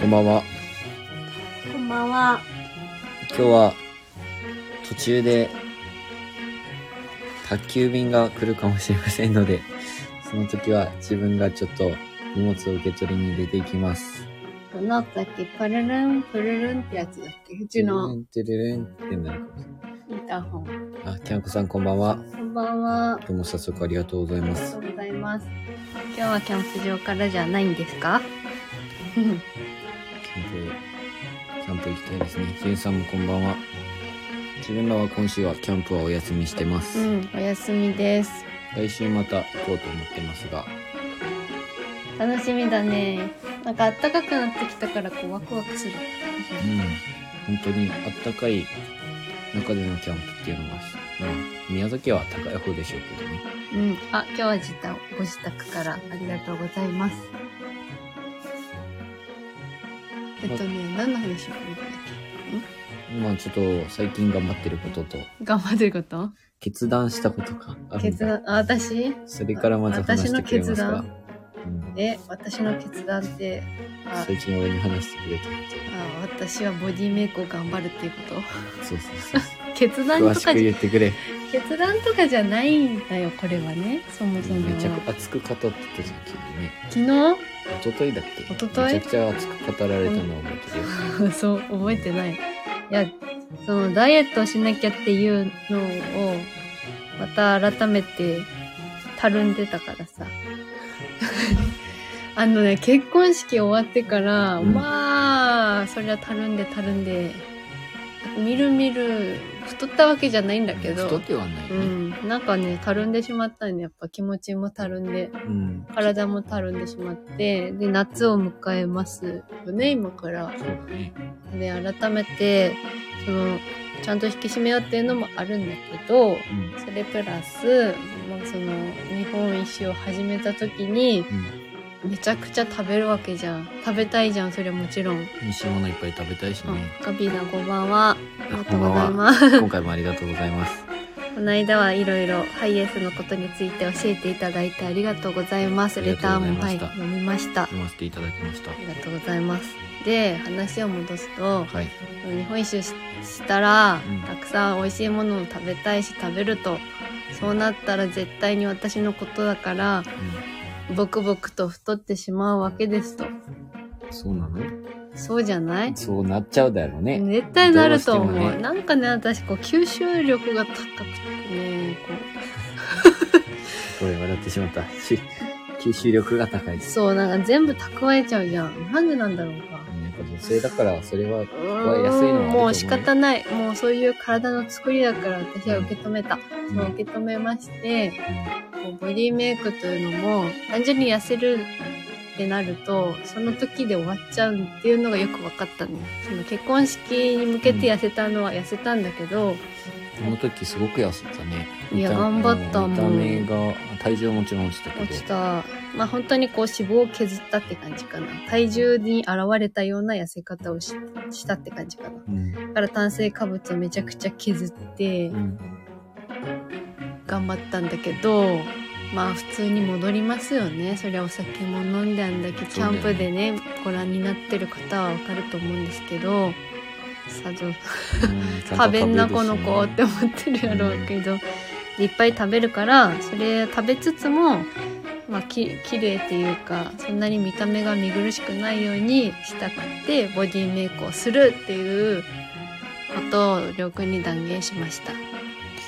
こんばんは。こんばんは。今日は途中で宅急便が来るかもしれませんので、その時は自分がちょっと荷物を受け取りに出ていきます。どのだっけパルルン、プルルンってやつだっけ？うちのてるるんってなるかもしれインターホン。ない。あ、キャンコさんこんばんは。こんばんは。どうも早速ありがとうございます。ありがとうございます。今日はキャンプ場からじゃないんですか？キャンプ、キャンプ行きたいですね。ジュンさんもこんばんは。自分らは今週はキャンプはお休みしてます。うん、お休みです。来週また行こうと思ってますが、楽しみだね。なんか暖かくなってきたからこうワクワクする。うん、本当にあったかい中でのキャンプっていうのが、まあ、宮崎は高い方でしょうけどね。うん。あ、今日は自宅、ご自宅からありがとうございます。えっとね、何の話を？するんだっまあちょっと最近頑張ってることと、け頑張ってること？決断したことかあるん決だ。断、あ、私？それからまず話してくれますか私の決断、うん、え、私の決断って、あ、最近俺に話してくれたって。あ私はボディメイクを頑張るっていうこと？そうそうそう。決断詳しくとかじ言ってくれ。決断とかじゃないんだよこれはね。そもそも。めちゃく熱く語ってたじゃん、君ね。昨日？一昨日だっけ？一昨日？めちゃくちゃ熱く語られたのを覚えてるよ。そう覚えてない。いやそのダイエットをしなきゃっていうのをまた改めてたるんでたからさ。あのね結婚式終わってから、うん。まあそりゃたるんでたるんでみるみる太ったわけじゃないんだけど太ってはないうね。ん、なんかね、たるんでしまったんで、やっぱ気持ちもたるんで、うん。体もたるんでしまって、で、夏を迎えますよね、今から。そうだね。で、改めて、その、ちゃんと引き締めようっていうのもあるんだけど、うん。それプラス、まあ、その、日本一周を始めた時に、うん。めちゃくちゃ食べるわけじゃん。食べたいじゃん、それはもちろん。美味しいものいっぱい食べたいしね。あカビーナこんばんは。ありがことうんございは。ます。今回もありがとうございます。この間はいろいろハイエースのことについて教えていただいてありがとうございます。レターもはい読みました。あ読ませていただきました。りがとうございます。で、話を戻すと、はい。日本一周ししたら、うんたくさん美味しいものを食べたいし食べると、そうなったら絶対に私のことだから、ボクボクと太ってしまうわけですと。うん。そうなの？そうじゃない？そうなっちゃうだろうね。絶対なると思う。どうねなんかね、私、こう、吸収力が高くてね、こう、これ笑ってしまった。し吸収力が高いです。そう、なんか全部蓄えちゃうじゃん。なんでなんだろうか。やっぱ女性だから、それは、安いのはあると思うよもう仕方ない。もうそういう体の作りだから私は受け止めた。そう受け止めまして、こうボディメイクというのも、単純に痩せるってなると、その時で終わっちゃうっていうのがよく分かったね。その結婚式に向けて痩せたのは痩せたんだけど、この時すごく痩せたね。いや頑張った見た目が、体重はもちろん落ちたけど。落ちた。まあ本当にこう脂肪を削ったって感じかな。体重に現れたような痩せ方をししたって感じかな。うん。だから炭水化物をめちゃくちゃ削ってうん。頑張ったんだけど、まあ普通に戻りますよね。そりゃお酒も飲んであんだけキャンプでね、ご覧になってる方はわかると思うんですけど、さぞ。食べんなこの子って思ってるやろうけど、いっぱい食べるからそれ食べつつもまあき綺麗っていうかそんなに見た目が見苦しくないようにしたくてボディメイクをするっていうことをりょうくんに断言しました。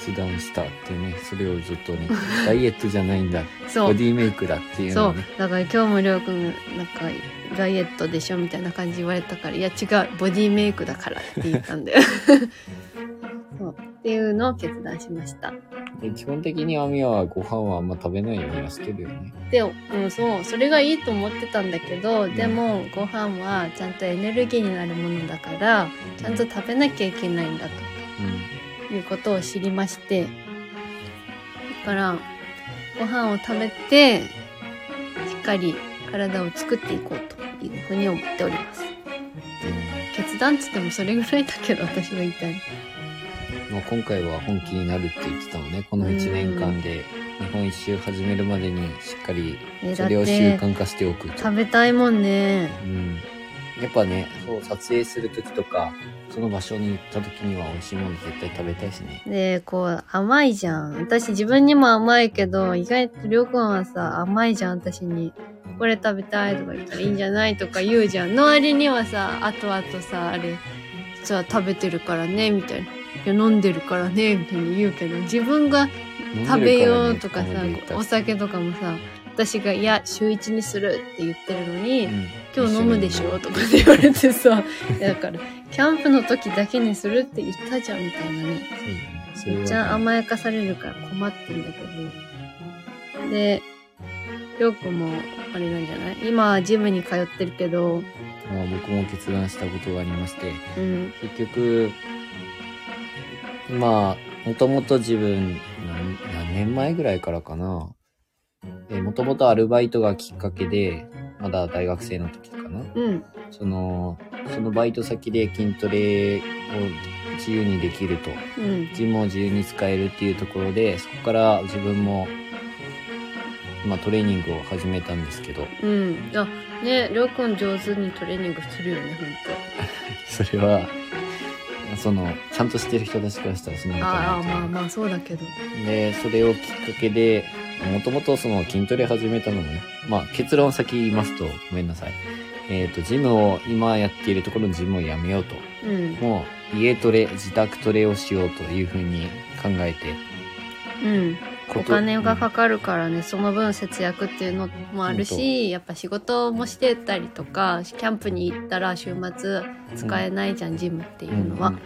決断したってね、それをずっとね、ダイエットじゃないんだ、そう。ボディメイクだっていうそうのをね、だから今日もりょうくんなんかダイエットでしょみたいな感じ言われたからいや違うボディメイクだからって言ったんだよ。そう。っていうのを決断しました。で基本的にアミはご飯はあんま食べないようにはしてるよね。で、うん、そう、それがいいと思ってたんだけど、でも、ご飯はちゃんとエネルギーになるものだから、ちゃんと食べなきゃいけないんだと。いうことを知りまして、だから、ご飯を食べて、しっかり体を作っていこうというふうに思っております。決断っつってもそれぐらいだけど、私が言いたいの。まあ、今回は本気になるって言ってたもんね。この1年間で日本一周始めるまでにしっかりえそれを習慣化しておくと。食べたいもんね。うん。やっぱね、そう、撮影するときとか、その場所に行ったときには美味しいもの絶対食べたいしね。で、こう、甘いじゃん。私自分にも甘いけど、意外とりょうくんはさ、甘いじゃん、私に。これ食べたいとか言ったらいいんじゃないとか言うじゃん。の割にはさ、後々さ、あれ、じゃあ食べてるからね、みたいな。いや、飲んでるからね、みたいに言うけど、自分が食べようとかさ、お酒とかもさ、私が、いや、週一にするって言ってるのに、うん、今日飲むでしょとかって言われてさ、だから、キャンプの時だけにするって言ったじゃん、みたいなね。めっちゃい。甘やかされるから困ってんだけど。で、りょうくんも、あれなんじゃない？今、ジムに通ってるけど、まあ僕も決断したことがありまして、うん、結局、まあ、もともと自分何、何年前ぐらいからかな？えもともとアルバイトがきっかけで、まだ大学生の時かな？うん、その、そのバイト先で筋トレを自由にできると。うん、ジムを自由に使えるっていうところで、そこから自分も、まあトレーニングを始めたんですけど、うん。あ、ね、りょうくん上手にトレーニングするよね、ほんと。それは、その、ちゃんとしてる人たちからしたらそんなことないああ、まあまあ、そうだけど。で、それをきっかけで、もともとその筋トレ始めたのもね、まあ結論先言いますと、ごめんなさい。えっ、と、ジムを、今やっているところのジムをやめようと。うん、もう、家トレ、自宅トレをしようというふうに考えて、うん。お金がかかるからね、その分節約っていうのもあるし、やっぱ仕事もしてたりとか、キャンプに行ったら週末使えないじゃん、ジムっていうのは。うんうん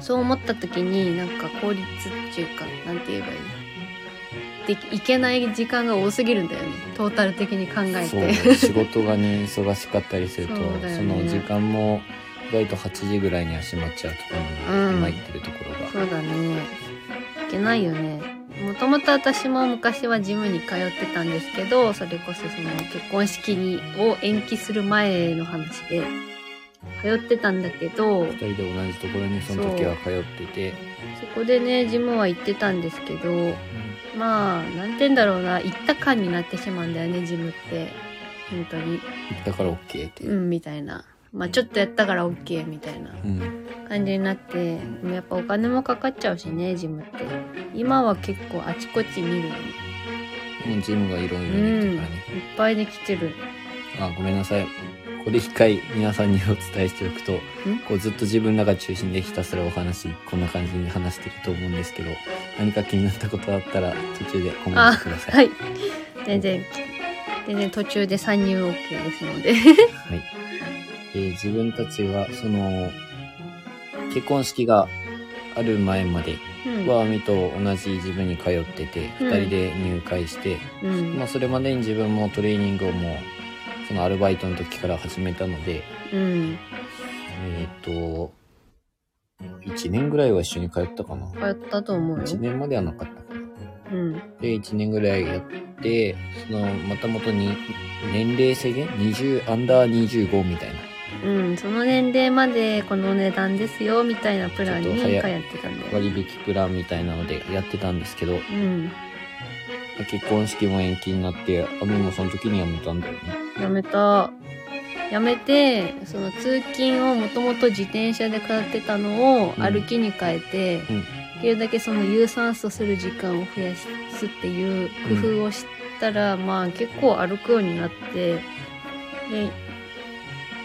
そう思った時になんか効率っていうかなんて言えばいいでいけない時間が多すぎるんだよね。トータル的に考えそうて 仕事がね忙しかったりするとそね。の時間も意外と8時ぐらいには閉まっちゃうところなので、うん。今行ってるところが。そうだね。いけないよねもともと私も昔はジムに通ってたんですけどそれこそその結婚式にを延期する前の話で通ってたんだけど2人で同じところにその時は通ってて。そこでねジムは行ってたんですけどまあなんて言うんだろうな行った感になってしまうんだよねジムって。本当に。だから OK っていう。う、んみたいな。まあちょっとやったから OK みたいな。うん感じになってでもやっぱお金もかかっちゃうしねジムって。今は結構あちこち見るよね。もうジムがいろいろできうん。いっるからね、ぱいできてる。あごめんなさい。ここで一回皆さんにお伝えしておくとこうずっと自分らが中心でひたすらお話こんな感じに話してると思うんですけど何か気になったことあったら途中でコメントください。はい。全然全然途中で参入 OK ですので。はい。で、自分たちは、その、結婚式がある前までうんは、アミと同じジムに通ってて、うん二人で入会して、うんまあ、それまでに自分もトレーニングをもう、そのアルバイトの時から始めたので、うんえっ、と、1年ぐらいは一緒に通ったかな。通ったと思うよ1年まではなかったかな。うんで、1年ぐらいやって、その、また元に、年齢制限 ?20、アンダー25みたいな。うん、その年齢までこの値段ですよみたいなプランに通ってちょっと早たんだよ。割引プランみたいなのでやってたんですけど、うん、結婚式も延期になって、アミもその時に辞めたんだよね。やめた。やめて、その通勤をもともと自転車で通ってたのをうん歩きに変えて、うんできるだけその有酸素する時間を増やすっていう工夫をしたら、まあ結構歩くようになって、で、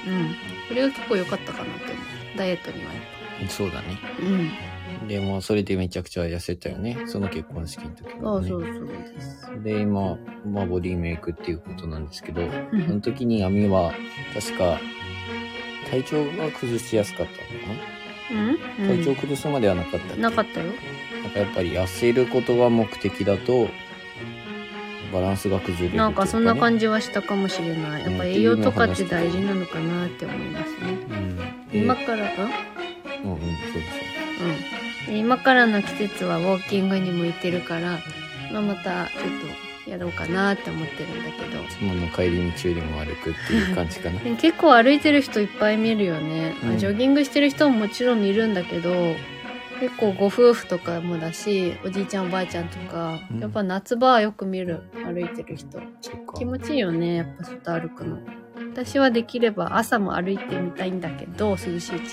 うん。それが結構良かったかなって思う。ダイエットにはやっそうだね。ぱ。うん。でも、それでめちゃくちゃ痩せたよね。その結婚式の時ああ、はね。そうそうです。で、今、まあ、ボディメイクっていうことなんですけど、うそのん。時にアミは、確か、体調が崩しやすかったのかうんな、体調崩すまではなかったっけ？なかったよ。なんかやっぱり痩せることが目的だと、バランスが崩れるっていうなんかそんなじ。感じはしたかもしれない。やっぱ栄養とかって大事なのかなって思いますね。うん。で今から、うんうんうん、そうですよ。うん。で今からの季節はウォーキングに向いてるから、まあ、またちょっとやろうかなって思ってるんだけど。妻の帰り道よりも歩くっていう感じかな。結構歩いてる人いっぱい見るよね、うんジョギングしてる人ももちろん見るんだけど結構ご夫婦とかもだしおじいちゃんおばあちゃんとか、うん。やっぱ夏場はよく見る歩いてる人。そっか。気持ちいいよねやっぱ外歩くの。私はできれば朝も歩いてみたいんだけど涼しいうちに。さ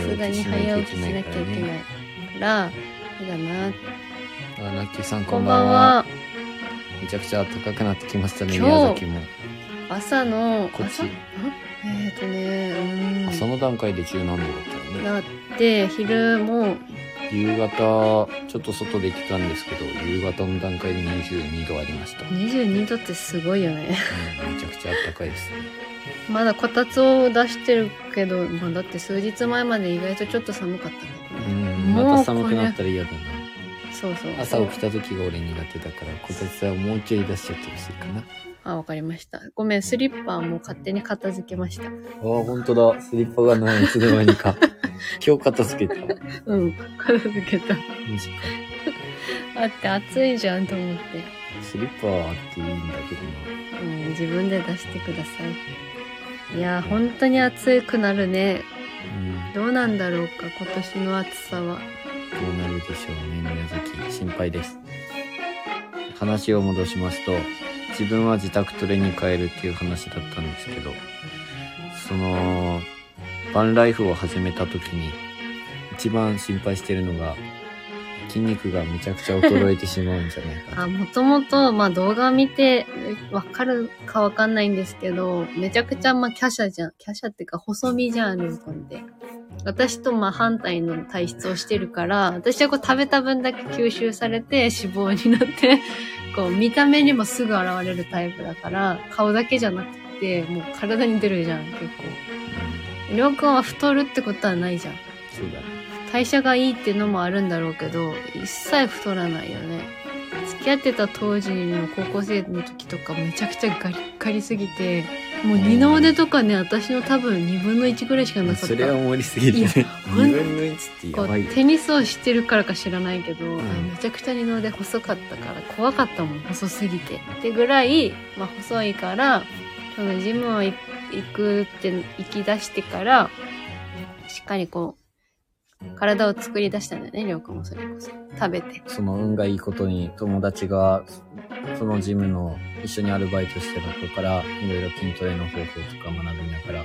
すがに早起きしなきゃいけないからそうだなあナッキーさんここんんばんは。めちゃくちゃ暖かくなってきましたね今日宮崎も。朝のこっち。朝ん？えっ、ー、とね朝の段階で十何度だったよね。うんだって昼も。夕方ちょっと外出てたんですけど夕方の段階で22度ありました、うん、22度ってすごいよね。めちゃくちゃ暖かいですね。まだこたつを出してるけど、まあ、だって数日前まで意外とちょっと寒かったけどうね、んまた寒くなったら嫌だな。そうそう。朝起きた時が俺苦手だからこたつはもうちょい出しちゃってほしいかなあわかりました。ごめんスリッパも勝手に片付けました。ああ本当だ。スリッパがないいつの間にか。今日片付けた。マうん片付けた。ジか。だって暑いじゃんと思って、スリッパはあっていいんだけどな。うん、自分で出してください。いやー本当に暑くなるね。うん。どうなんだろうか今年の暑さは。どうなるでしょうね宮崎。心配です。話を戻しますと自分は自宅トレに変えるっていう話だったんですけどそのバンライフを始めた時に一番心配してるのが筋肉がめちゃくちゃ衰えてしまうんじゃないかあ、もともと、まあ動画見てわかるかわかんないんですけど、めちゃくちゃまあ華奢じゃん。華奢っていうか細身じゃん、ルーコンって。私とまあ反対の体質をしてるから、私はこう食べた分だけ吸収されて脂肪になって、こう見た目にもすぐ現れるタイプだから、顔だけじゃなくて、もう体に出るじゃん、結構。うんりょうくんは太るってことはないじゃん。そうだね代謝がいいっていうのもあるんだろうけど一切太らないよね付き合ってた当時の高校生の時とかめちゃくちゃガリッガリすぎてもう二の腕とかね私の多分2分の1ぐらいしかなかった。それは盛りすぎるね。いや2ほん分の1ってこやばい。テニスをしてるからか知らないけど、ん。あめちゃくちゃ二の腕細かったから怖かったもん。細すぎて。ってぐらい、まあ、細いからそのジムを行くって行き出してからしっかりこう体を作り出したんだよねりょうくんもそれこそ。食べて。その運がいいことに友達がそのジムの一緒にアルバイトしてた子からいろいろ筋トレの方法とか学びながら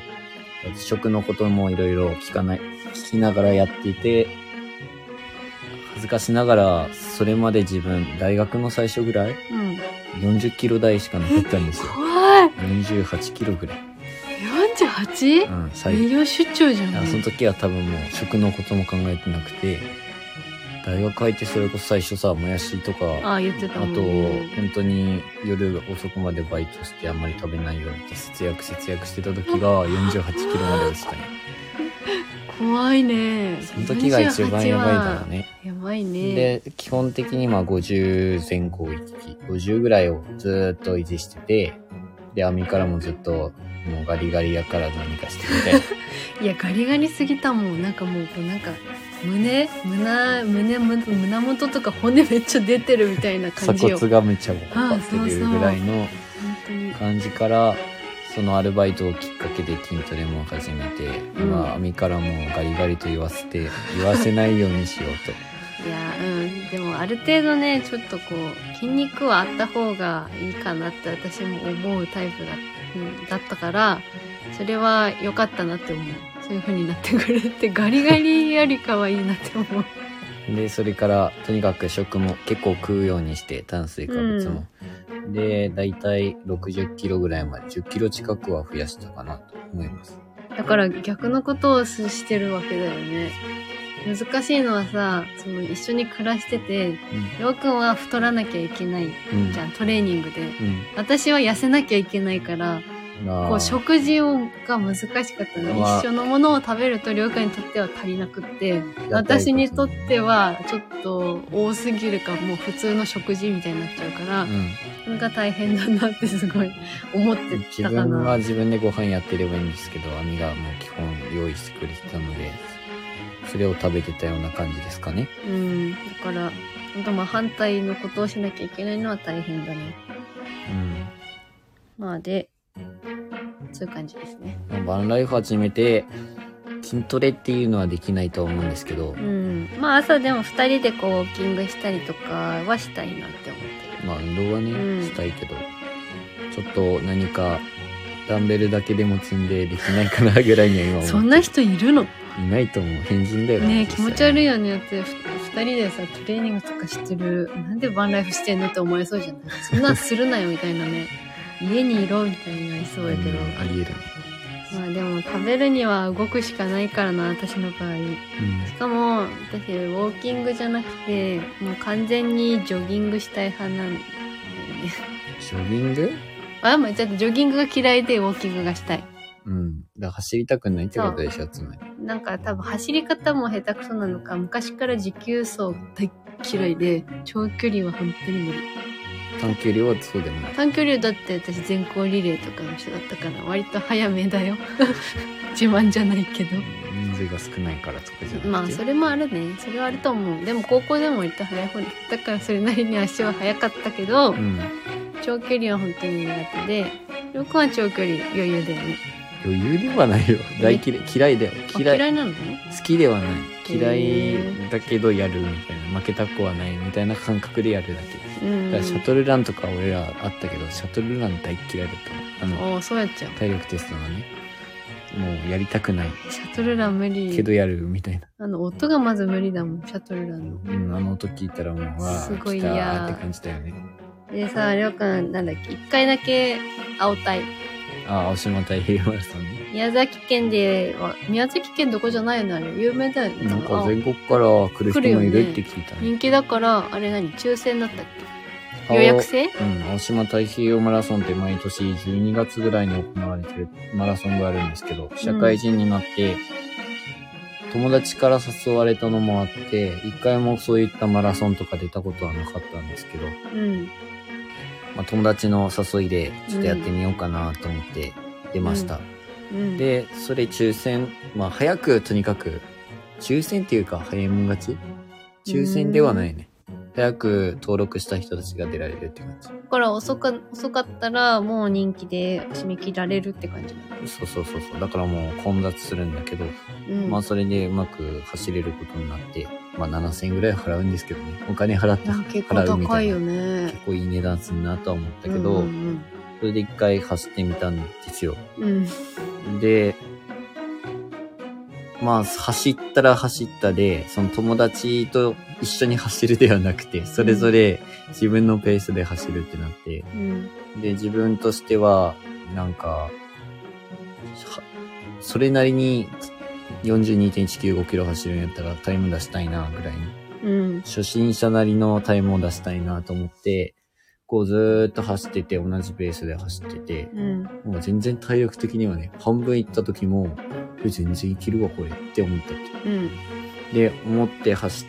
食のこともいろいろ聞かない聞きながらやっていて恥ずかしながらそれまで自分大学の最初ぐらいうん。40キロ台しかなかったんですよ。怖い。48キロぐらい、48? うん、最営業出張じゃんその時は多分もう食のことも考えてなくて大学入ってそれこそ最初さもやしとかああ言ってたあと、ね本当に夜遅くまでバイトしてあんまり食べないようにって節約節約してた時が48キロまで落ちたんよ。怖いねその時が一番やばいだろうね。やばいねで、基本的にまあ50前後行き、50ぐらいをずーっと維持してて、で、網からもずっともうガリガリやから何かしてみたいな。いやガリガリすぎたもん。なんかもうこうなんか胸胸胸む胸元とか骨めっちゃ出てるみたいな感鎖じよ。骨がめっちゃかかってるぐらいの感じから、そのアルバイトをきっかけで筋トレも始めて、うん。今、網からもガリガリと言わせて、言わせないようにしようと。いやうん。でもある程度ねちょっとこう筋肉はあった方がいいかなって私も思うタイプだ,、うん、だったからそれは良かったなって思うそういう風になってくれてガリガリよりかはいいなって思うで、それから、とにかく食も結構食うようにして、炭水化物も。で、だいたい60キロぐらいまで、10キロ近くは増やしたかなと思います。だから逆のことをしてるわけだよね難しいのはさその一緒に暮らしててりょうくんは太らなきゃいけない。じゃんトレーニングで。うん。私は痩せなきゃいけないからこう食事をが難しかったの。まあ。一緒のものを食べるとりょうくんにとっては足りなくって私にとってはちょっと多すぎるかもう普通の食事みたいになっちゃうから、うん。それが大変だなってすごい思って自たかな。分は自分でご飯やってればいいんですけど、網がもう基本用意してくれてたので、それを食べてたような感じですかね。うん。だから本当まあ反対のことをしなきゃいけないのは大変だね。うん。まあでそういう感じですね。まあバンライフ始めて、筋トレっていうのはできないとは思うんですけど。う、ん。まあ朝でも2人でこうウォーキングしたりとかはしたいなって思ってる。まあ運動はね、うん。したいけど、ちょっと何かダンベルだけでも積んでできないかなぐらいには今思ってる。そんな人いるの？いないと思う。変人だよねえ気持ち悪いよよね。だってふ二人でさトレーニングとかしてるなんでバンライフしてんのって思われそうじゃない？そんなんするなよみたいなね。家にいろみたいになりそうやけど、ありえる。ねまあでも食べるには動くしかないからな私の場合。しかも私ウォーキングじゃなくてもう完全にジョギングしたい派なんだよね。ジョギング？あまあちょっとジョギングが嫌いでウォーキングがしたいうん。だから走りたくないってことでしょつまり。なんか多分走り方も下手くそなのか昔から持久走大嫌いで長距離は本当に無理。短距離はそうでもない。短距離だって私全校リレーとかの人だったから割と早めだよ。自慢じゃないけど。人数が少ないからとかじゃなくて。まあそれもあるね。それはあると思う。でも高校でも割と早い方だったからそれなりに足は速かったけど、うん。長距離は本当に苦手でりょうくんは長距離余裕だよね余裕ではないよ。大嫌い。嫌いだよ。あ嫌い。嫌いなの？好きではない。嫌へいーだけどやるみたいな。負けたくはないみたいな感覚でやるだけ。うん。だからシャトルランとか俺らあったけどシャトルラン大嫌いだったの。あのそうやっちゃう。体力テストのね。もうやりたくない。シャトルラン無理。けどやるみたいな。あの音がまず無理だもんシャトルランの。うんあの音聞いたらもうわあすごい嫌。ーって感じだよね。でさりょうくんなんだっけ？一回だけ青タイあ青島太平洋マラソンね。宮崎県では宮崎県どこじゃないよねあれ。有名だよね。なんかあ全国から来る人もいるって聞いたね。人気だからあれ何？抽選だったっけ？予約制？うん、青島太平洋マラソンって毎年12月ぐらいに行われてるマラソンがあるんですけど、社会人になって、友達から誘われたのもあって、一回もそういったマラソンとか出たことはなかったんですけど、うんまあ、友達の誘いでちょっとやってみようかなと思って出ました。うんで、それ抽選、まあ早くとにかく、抽選っていうか早いもん勝ち？抽選ではないね。早く登録した人たちが出られるって感じ。だから遅か遅かったらもう人気で締め切られるって感じそうそうそうそう。だからもう混雑するんだけど、うんまあそれでうまく走れることになって、まあ7000円ぐらい払うんですけどね。お金払って払うみ高いよたいな。ね結構いい値段するなとは思ったけうど、んそれで一回走ってみたんですよ。うんうんで、まあ走ったら走ったで、その友達と一緒に走るではなくて、それぞれ自分のペースで走るってなって、うんで、自分としては、なんか、はそれなりに42.195キロ走るんやったらタイム出したいな、ぐらいに。うん初心者なりのタイムを出したいなと思って、こうずーっと走ってて、同じペースで走ってて、うんもう全然体力的にはね、半分行った時も、え全然いけるわ、これって思ったっうんけ。で、思って走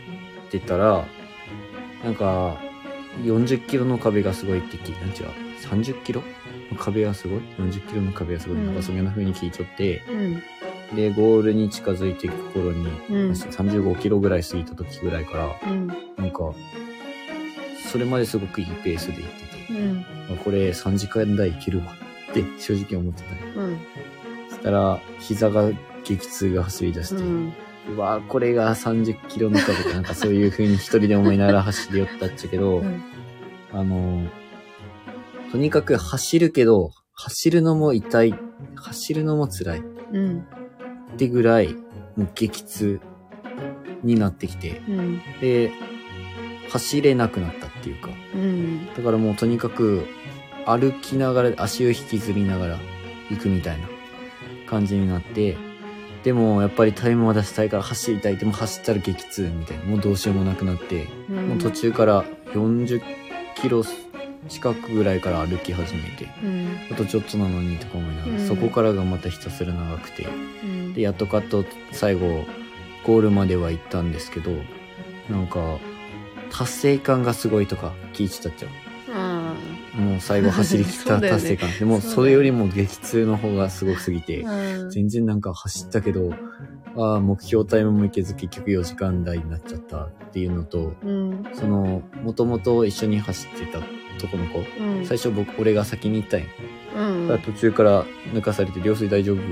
ってたら、なんか、40キロの壁がすごいって聞いなん違う、30キロの壁がすごい ?40 キロの壁がすごい、うんなんかそんな風に聞いちゃって、うんで、ゴールに近づいていく頃に、うん。35キロぐらい過ぎた時ぐらいから、うん。なんか、それまですごくいいペースで行ってて、うん。あこれ3時間台いけるわって正直思ってた。ね。うん。そしたら、膝が激痛が走り出して、うわこれが30キロの壁かなんかそういう風に一人で思いながら走り寄ったっちゃけど、うん。あの、とにかく走るけど、走るのも痛い、走るのも辛い。っうんてぐらい、もう激痛になってきて、うんで、走れなくなったっていうか、うんだからもうとにかく歩きながら足を引きずりながら行くみたいな感じになって、でもやっぱりタイムは出したいから走りたい。でも走ったら激痛みたいな。もうどうしようもなくなって、もう途中から40キロ近くぐらいから歩き始めて、うん。あとちょっとなのにとか思いながら、うん。そこからがまたひたすら長くて、うん。で、やっとかっと最後、ゴールまでは行ったんですけど、なんか、達成感がすごいとか聞いてたっちゃう？あもう最後走り切った 達成感。でもそれよりも激痛の方がすごすぎて、あ全然なんか走ったけど、ああ、目標タイムもいけず結局4時間台になっちゃったっていうのと、うん。その、もともと一緒に走ってた男の子、うん。最初僕、俺が先に行ったんよ。うん途中から抜かされて、両水大丈夫り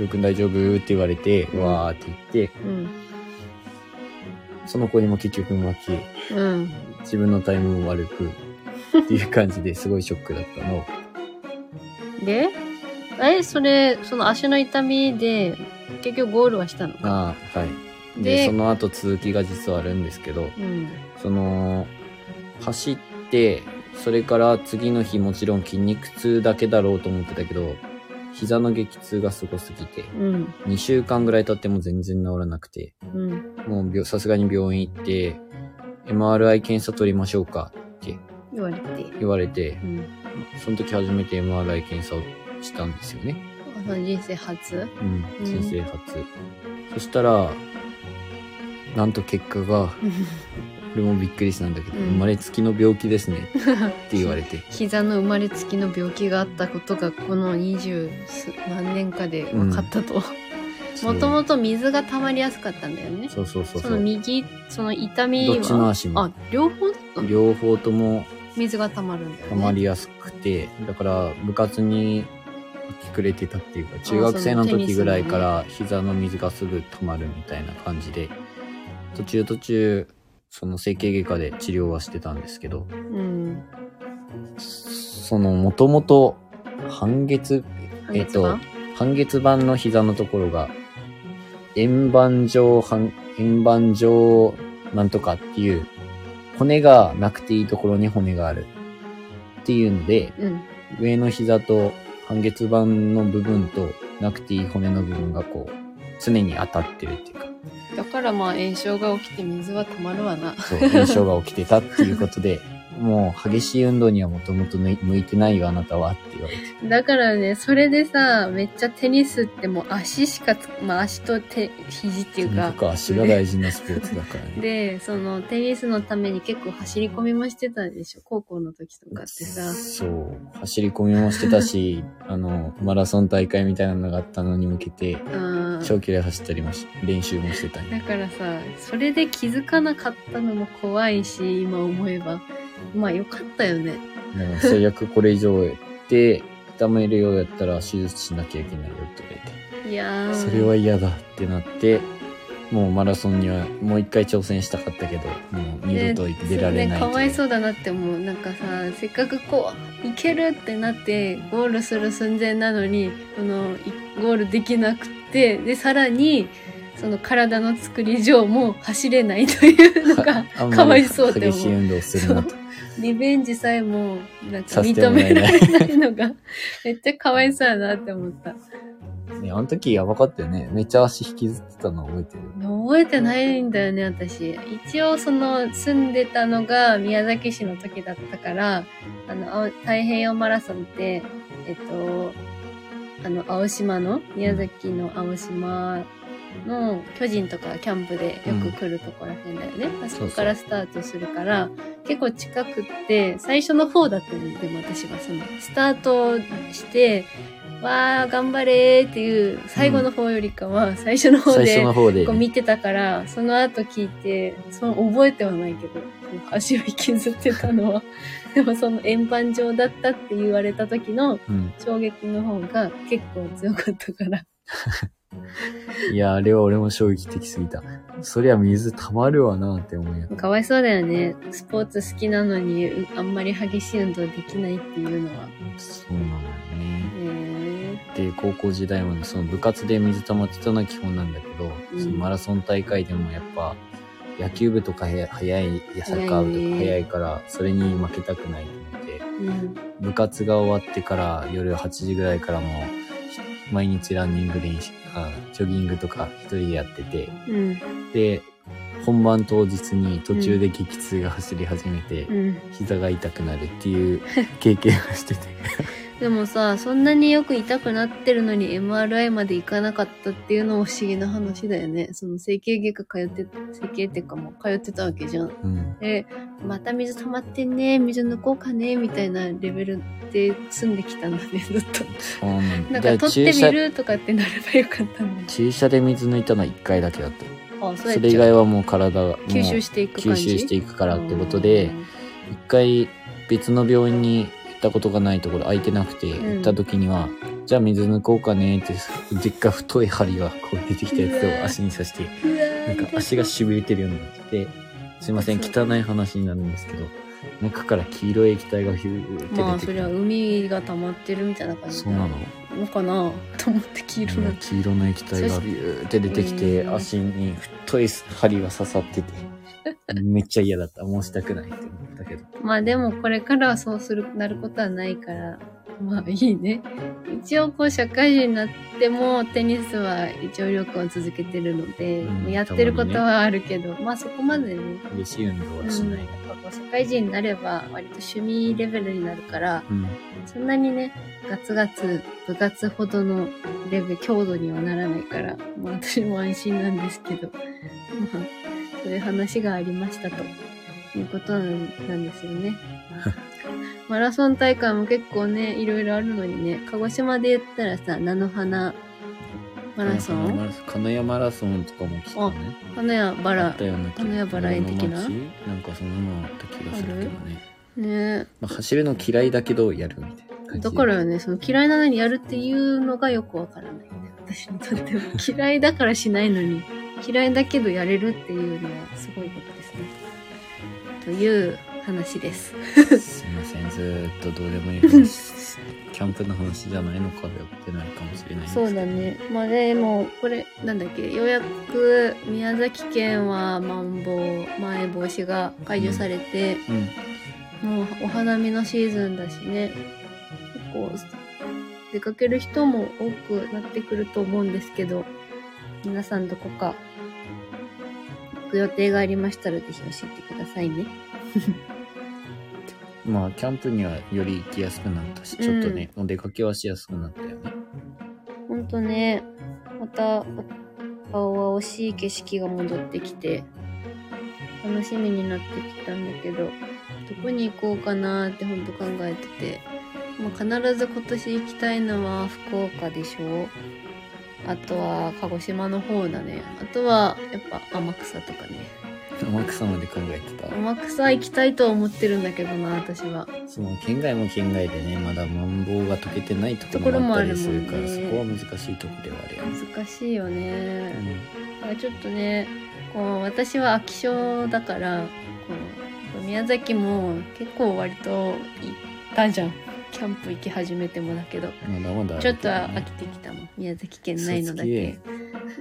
ょうくん大丈夫？って言われて、うん。わーって言って、うん。その子にも結局負け、うん。自分のタイムも悪く。っていう感じですごいショックだったの。で、え、それ、その足の痛みで、結局ゴールはしたのか？ああ、はい。で、でその後続きが実はあるんですけど、うん。その、走って、それから次の日もちろん筋肉痛だけだろうと思ってたけど、膝の激痛がすごすぎて、うん。2週間ぐらい経っても全然治らなくて、うん。もう病さすがに病院行って、MRI 検査取りましょうかって言われて。言われてう、ん。その時初めて MRI 検査をしたんですよね。その人生初？うん、うん先生初。そしたら、なんと結果が、俺もびっくりしたんだけど、うん生まれつきの病気ですね って言われて。膝の生まれつきの病気があったことがこの二十何年かで分かったと。もともと水が溜まりやすかったんだよね。そうそうそうそそう。の右、その痛みは？どっちの足もあ、両方？だったの両方とも水が溜まるんだよね。溜まりやすくて、だから部活に来てくれてたっていうか、中学生の時ぐらいから膝の水がすぐ溜まるみたいな感じで、途中途中、その整形外科で治療はしてたんですけど、うん。そのもともと半月、えっと半月板？の膝のところが、円盤状、半円盤状なんとかっていう、骨がなくていいところに骨があるっていうので、板うん。上の膝と半月板の部分となくていい骨の部分がこう、常に当たってるっていうか、だからまあ炎症が起きて水は溜まるわな。そう、炎症が起きてたっていうことで、もう激しい運動にはもともと向いてないよ、あなたはって言われて。だからね、それでさ、めっちゃテニスってもう足しかつ、まあ足と手、肘っていうかとにか、く足が大事なスポーツだからね。で、そのテニスのために結構走り込みもしてたでしょ高校の時とかってさ。そう。走り込みもしてたし、あの、マラソン大会みたいなのがあったのに向けて、うん。長距離走ったりもし、練習もしてたね。だからさ、それで気づかなかったのも怖いし、今思えば。まあよかったよね。でも最悪これ以上やって、痛めるようやったら手術しなきゃいけないよって言われて。いやー。それは嫌だってなって、もうマラソンにはもう一回挑戦したかったけど、もう二度と出られないね、かわいそうだなって思う。なんかさ、せっかくこう、いけるってなって、ゴールする寸前なのに、この、いゴールできなくて、で、さらに、その体の作り上も走れないというのが、かわいそうって思う激しい運動するなと。リベンジさえも、なんか認められないのが、めっちゃかわいそうやなって思った。ね、あの時やばかったよね。めっちゃ足引きずってたの覚えてる。覚えてないんだよね、私。一応、その、住んでたのが宮崎市の時だったから、あの、青太平洋マラソンって、えっと、あの、青島の、宮崎の青島の巨人とかキャンプでよく来るとこら辺だよね。あそこからスタートするから、結構近くって、最初の方だったのでも私がその、スタートして、わー、頑張れーっていう、最後の方よりかは、最初の方最で、初の方でこう、見てたから、その後聞いて、その覚えてはないけど、足を引きずってたのは、でもその円盤状だったって言われた時のうん。衝撃の方が結構強かったから。いや、あれは俺も衝撃的すぎた。そりゃ水溜まるわなって思うよ。かわいそうだよね。スポーツ好きなのに、うあんまり激しい運動できないっていうのは。そうなのよね。えで、高校時代までその部活で水溜まってたのは基本なんだけど、うんそのマラソン大会でもやっぱ、野球部とかへ早い、やサッカー部とか早いから、それに負けたくないと思って、ーうん。部活が終わってから夜8時ぐらいからもう、毎日ランニング練習、あジョギングとか一人でやってて、うん。で、本番当日に途中で激痛が走り始めて、うん。膝が痛くなるっていう経験をしてて。でもさ、そんなによく痛くなってるのに MRI まで行かなかったっていうのも不思議な話だよね。その整形外科通って、整形っていうかもう通ってたわけじゃん。うん。で、また水溜まってんね、水抜こうかね、みたいなレベルで住んできたんだね、ずっと。そうなんなんだ。か取ってみるとかってなればよかったんだ注射で水抜いたのは1回だけだった。あ、そうやそっちゃうれ以外はもう体が、吸収していく感じ？吸収していくからってことで、一回別の病院に行ったことがないところ空いてなくて、うん。行った時には、じゃあ水抜こうかねって、でっかい太い針がこう出てきたやつを足に刺して、うわーなんか足が痺れてるようになってて、すいません、汚い話になるんですけど、中から黄色い液体がヒューって。まあそりゃ海が溜まってるみたいな感じそうなの。のかな。と思って黄色な黄色の液体がビューって出てきて、うん。足に太い針が刺さってて、めっちゃ嫌だった。もうしたくないって思ったけど。まあでもこれからはそうするなることはないからまあいいね。一応こう社会人になってもテニスは一応力を続けてるので、うんやってることはあるけど、まあそこまでね嬉しい運動はしうん、ないう社会人になれば割と趣味レベルになるからうん。そんなにねガツガツ部活ほどのレベル強度にはならないから、まあ、私も安心なんですけど、まあ、そういう話がありましたということなんですよね。マラソン大会も結構ねいろいろあるのにね鹿児島で言ったらさ菜の花マラソン？金谷マラソンとかも来たね。花屋バあラったような気金谷バラ園的な？なんかそんなのあった気がするけどね。ねまあ、走るの嫌いだけどやるみたいな感じ。だからよね、その嫌いなのにやるっていうのがよくわからないね。私にとっては。嫌いだからしないのに、嫌いだけどやれるっていうのはすごいこと。という話です。すいません、ずーっとどうでもいい話。キャンプの話じゃないのかでやってないかもしれないんですけどそうだね。まあでも、これ、なんだっけ、ようやく宮崎県はまん防、まん延防止が解除されて、うん。もうお花見のシーズンだしね、結構出かける人も多くなってくると思うんですけど、皆さんどこか行く予定がありましたらぜひ教えてくださいね。まあ、キャンプにはより行きやすくなったし、ちょっとね、お出かけはしやすくなったよね。ほんとね、また青々しい景色が戻ってきて、楽しみになってきたんだけど、どこに行こうかなってほんと考えてて、まあ、必ず今年行きたいのは福岡でしょあとは鹿児島の方だね。あとはやっぱ天草とかね。天草まで考えてた。天草行きたいとは思ってるんだけどな、私は。その県外も県外でね、まだマンボウが解けてないところもあったりするから、そとこは難しいところではあるよね。難しいよね。うだからちょっとねこう私は飽き性だからこう宮崎も結構割と行ったじゃんキャンプ行き始めてもだけどん、まだまだあるちょっと飽きてきたもん。宮崎県内のだ嘘け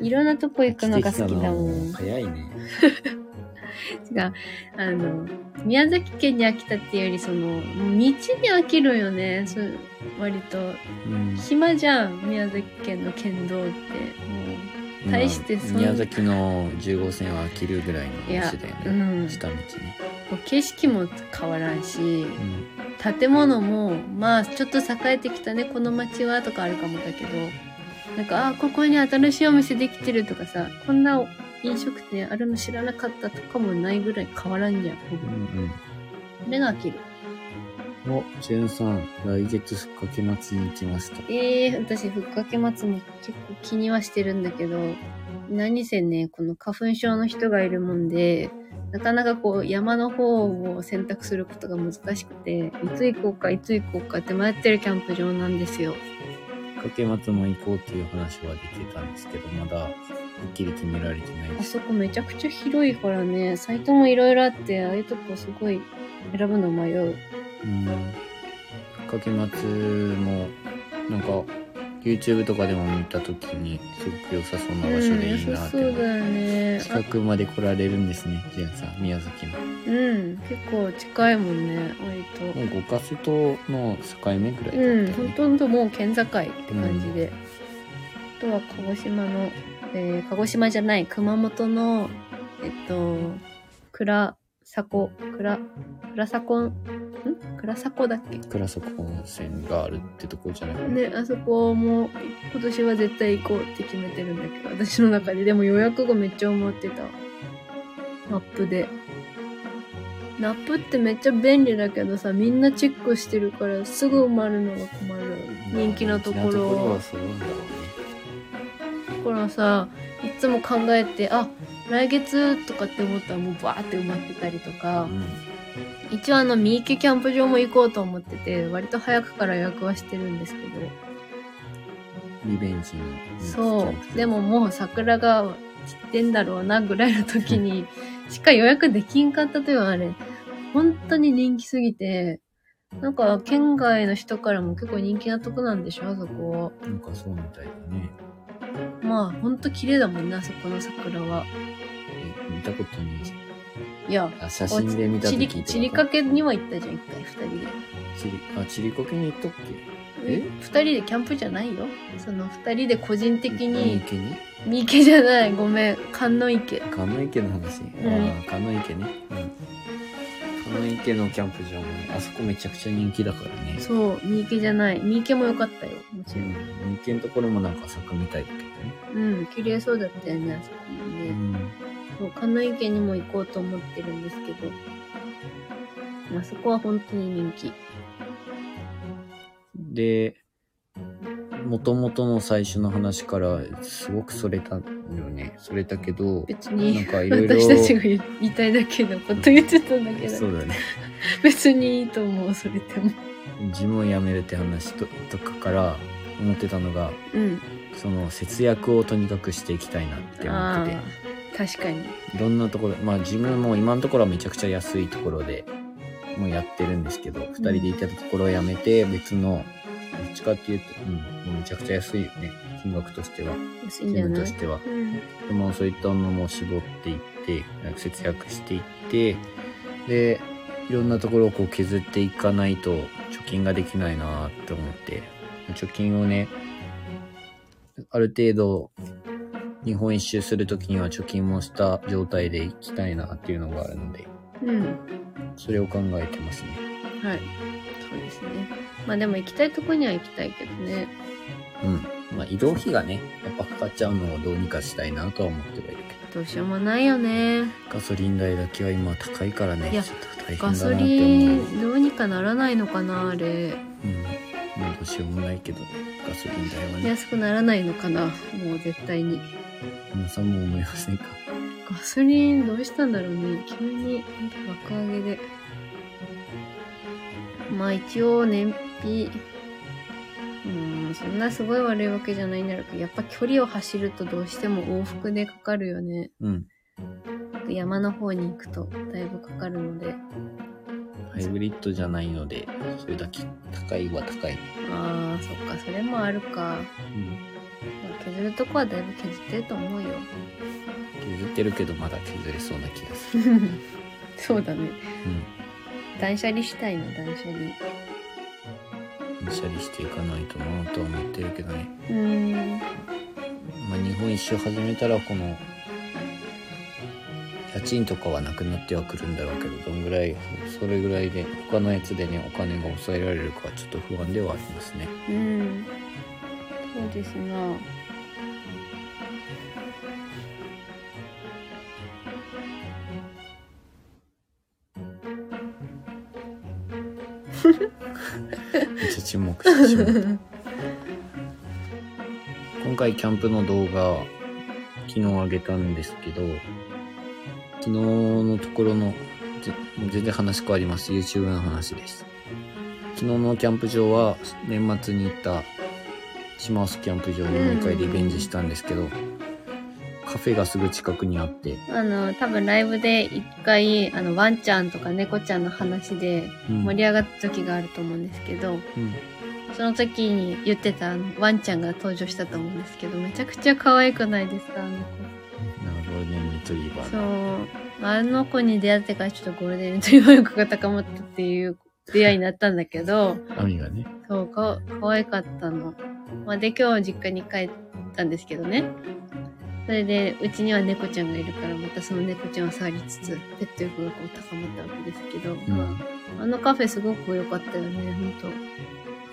ついろんなとこ行くのが好きだもん。早いね。違う。あの宮崎県に飽きたっていうよりその道に飽きるよね。そう割と。うん。暇じゃん宮崎県の県道って。もう大してそんまあ宮崎の10号線は飽きるぐらいのいや話だようね。ん。下道ね。景色も変わらんし。うん。建物もまあちょっと栄えてきたねこの町はとかあるかもだけどなんかあここに新しいお店できてるとかさこんな飲食店あるの知らなかったとかもないぐらい変わらんじゃんほぼうんこれが飽きるうん。お、ジェンさん、来月ふっかけ祭りに行きました。ええ私ふっかけ祭も結構気にはしてるんだけど何せねこの花粉症の人がいるもんでなかなかこう山の方を選択することが難しくていつ行こうかいつ行こうかって迷ってるキャンプ場なんですよかけ祭も行こうっていう話は出てたんですけど、まだはっきり決められてない。あそこめちゃくちゃ広いからね、サイトもいろいろあって、ああいうとこすごい選ぶの迷う。うん。かけ祭も、なんか、YouTube とかでも見たときに、すごく良さそうな場所でいいうん、なって思って。良さそうだよね。あ近くまで来られるんですね、ジェンさん、宮崎の。うん、結構近いもんね、割と。もう五ヶ瀬との境目ぐらいだったようん、ね。ほとんどもう県境って感じで。あとは鹿児島の、えー鹿児島じゃない、熊本の、えっと、倉迫、倉、倉迫、ん倉迫だっけ？倉底温泉があるってとこじゃない？かな。ね、あそこも今年は絶対行こうって決めてるんだけど、私の中で。でも予約後めっちゃ思ってた。ナップで。ナップってめっちゃ便利だけどさ、みんなチェックしてるからすぐ埋まるのが困る。人気なところ人気なところはそうなんだからさ、いつも考えて、あ、来月とかって思ったらもうバーって埋まってたりとか、一応あの、三池キャンプ場も行こうと思ってて、割と早くから予約はしてるんですけど、リベンジの。そう。でももう桜が散ってんだろうなぐらいの時にしか予約できんかったというあれ。本当に人気すぎて、なんか県外の人からも結構人気なとこなんでしょあそこ。なんかそうみたいだね。まあ、ほんと綺麗だもんね、あそこの桜は。え、見たことないじゃん。いや、あ、写真で見た時ってちりかけには行ったじゃん、一回、二人で。ちり、あ、ちりかけに行ったっけ？え？二人でキャンプじゃないよ。その二人で個人的三に、池に？三池じゃない、ごめん、観音池。鹿野池の話。んああ、鹿野池ね。うん。鹿野池のキャンプ場もね、あそこめちゃくちゃ人気だからね。そう、三池じゃない。三池も良かったよ、もちろん。うん。三池のところもなんか咲くみたいだけどね。うん、綺麗そうだったよね、あそこもうね。ん。そう、観音池にも行こうと思ってるんですけど、まあそこは本当に人気。で、元々の最初の話からすごくそれたよね。それたけど、なん別に、かいろいろ。私たちが言いたいだけのこと言ってたんだけど、そうだね。別にいいと思う、それでも。ジムを辞めるって話ととかから思ってたのが、うん。その節約をとにかくしていきたいなって思あってて。あ、確かに。いろんなところ、まあ自分も今のところはめちゃくちゃ安いところでもうやってるんですけど、二人で行ったところをやめて別の、どっちかっていうと、うん、もうめちゃくちゃ安いよね。金額としては。安いんじゃ自分ないとしては。うん。でもそういったものも絞っていって、節約していって、で、いろんなところをこう削っていかないと貯金ができないなって思って、貯金をね、ある程度、日本一周するときには貯金もした状態で行きたいなっていうのがあるので、うん。それを考えてますね。はい。そうですね。まあでも行きたいとこには行きたいけどね。うん。まあ移動費がね、やっぱかかっちゃうのをどうにかしたいなとは思ってはいるけどうしようもないよね。ど、ガソリン代だけは今高いからね、いやちょっと大変ガソだなって思う。リンどうにかならないのかなあれ。うん。まあどうしようもないけど、ガソリン代はね、安くならないのかなもう絶対に。皆さんも思いませんか？ガソリンどうしたんだろうね。急に爆上げで。まあ一応燃費、うん、そんなすごい悪いわけじゃないんだろうけど、やっぱ距離を走るとどうしても往復でかかるよね。うん。山の方に行くとだいぶかかるので。ハイブリッドじゃないので、それだけ高いは高い。ああ、そっか、それもあるか。うん。まあ削るとこはだいぶ削ってると思うよ。削ってるけどまだ削れそうな気がする。そうだね。うん。断捨離したいな、断捨離。シャリしていかないとなとは思ってるけどね。うーん。まあ日本一周始めたらこの、家賃とかはなくなってはくるんだろうけど、どんぐらい、それぐらいで、他のやつでね、お金が抑えられるかはちょっと不安ではありますね。うん。そうですな。めっちゃ沈黙してしまった。今回キャンプの動画、昨日上げたんですけど、昨日のところの、ぜ全然話変わります。YouTube の話です。昨日のキャンプ場は年末に行った島臼キャンプ場にもう一回リベンジしたんですけど、カフェがすぐ近くにあって、あの、多分ライブで一回、あの、ワンちゃんとか猫ちゃんの話でうん盛り上がった時があると思うんですけど、うんその時に言ってたあのワンちゃんが登場したと思うんですけど、めちゃくちゃ可愛くないですかあの子。なるほどね、レトリーバーその。う。あの子に出会ってからちょっとゴールデンレトリバー力が高まったっていう出会いになったんだけど、アミがね。そう、か、可愛かったの。まあ、で、今日実家に帰ったんですけどね。それで、うちには猫ちゃんがいるから、またその猫ちゃんを触りつつ、ペット欲がこう高まったわけですけど、うん。あのカフェすごく良かったよね、ほんと。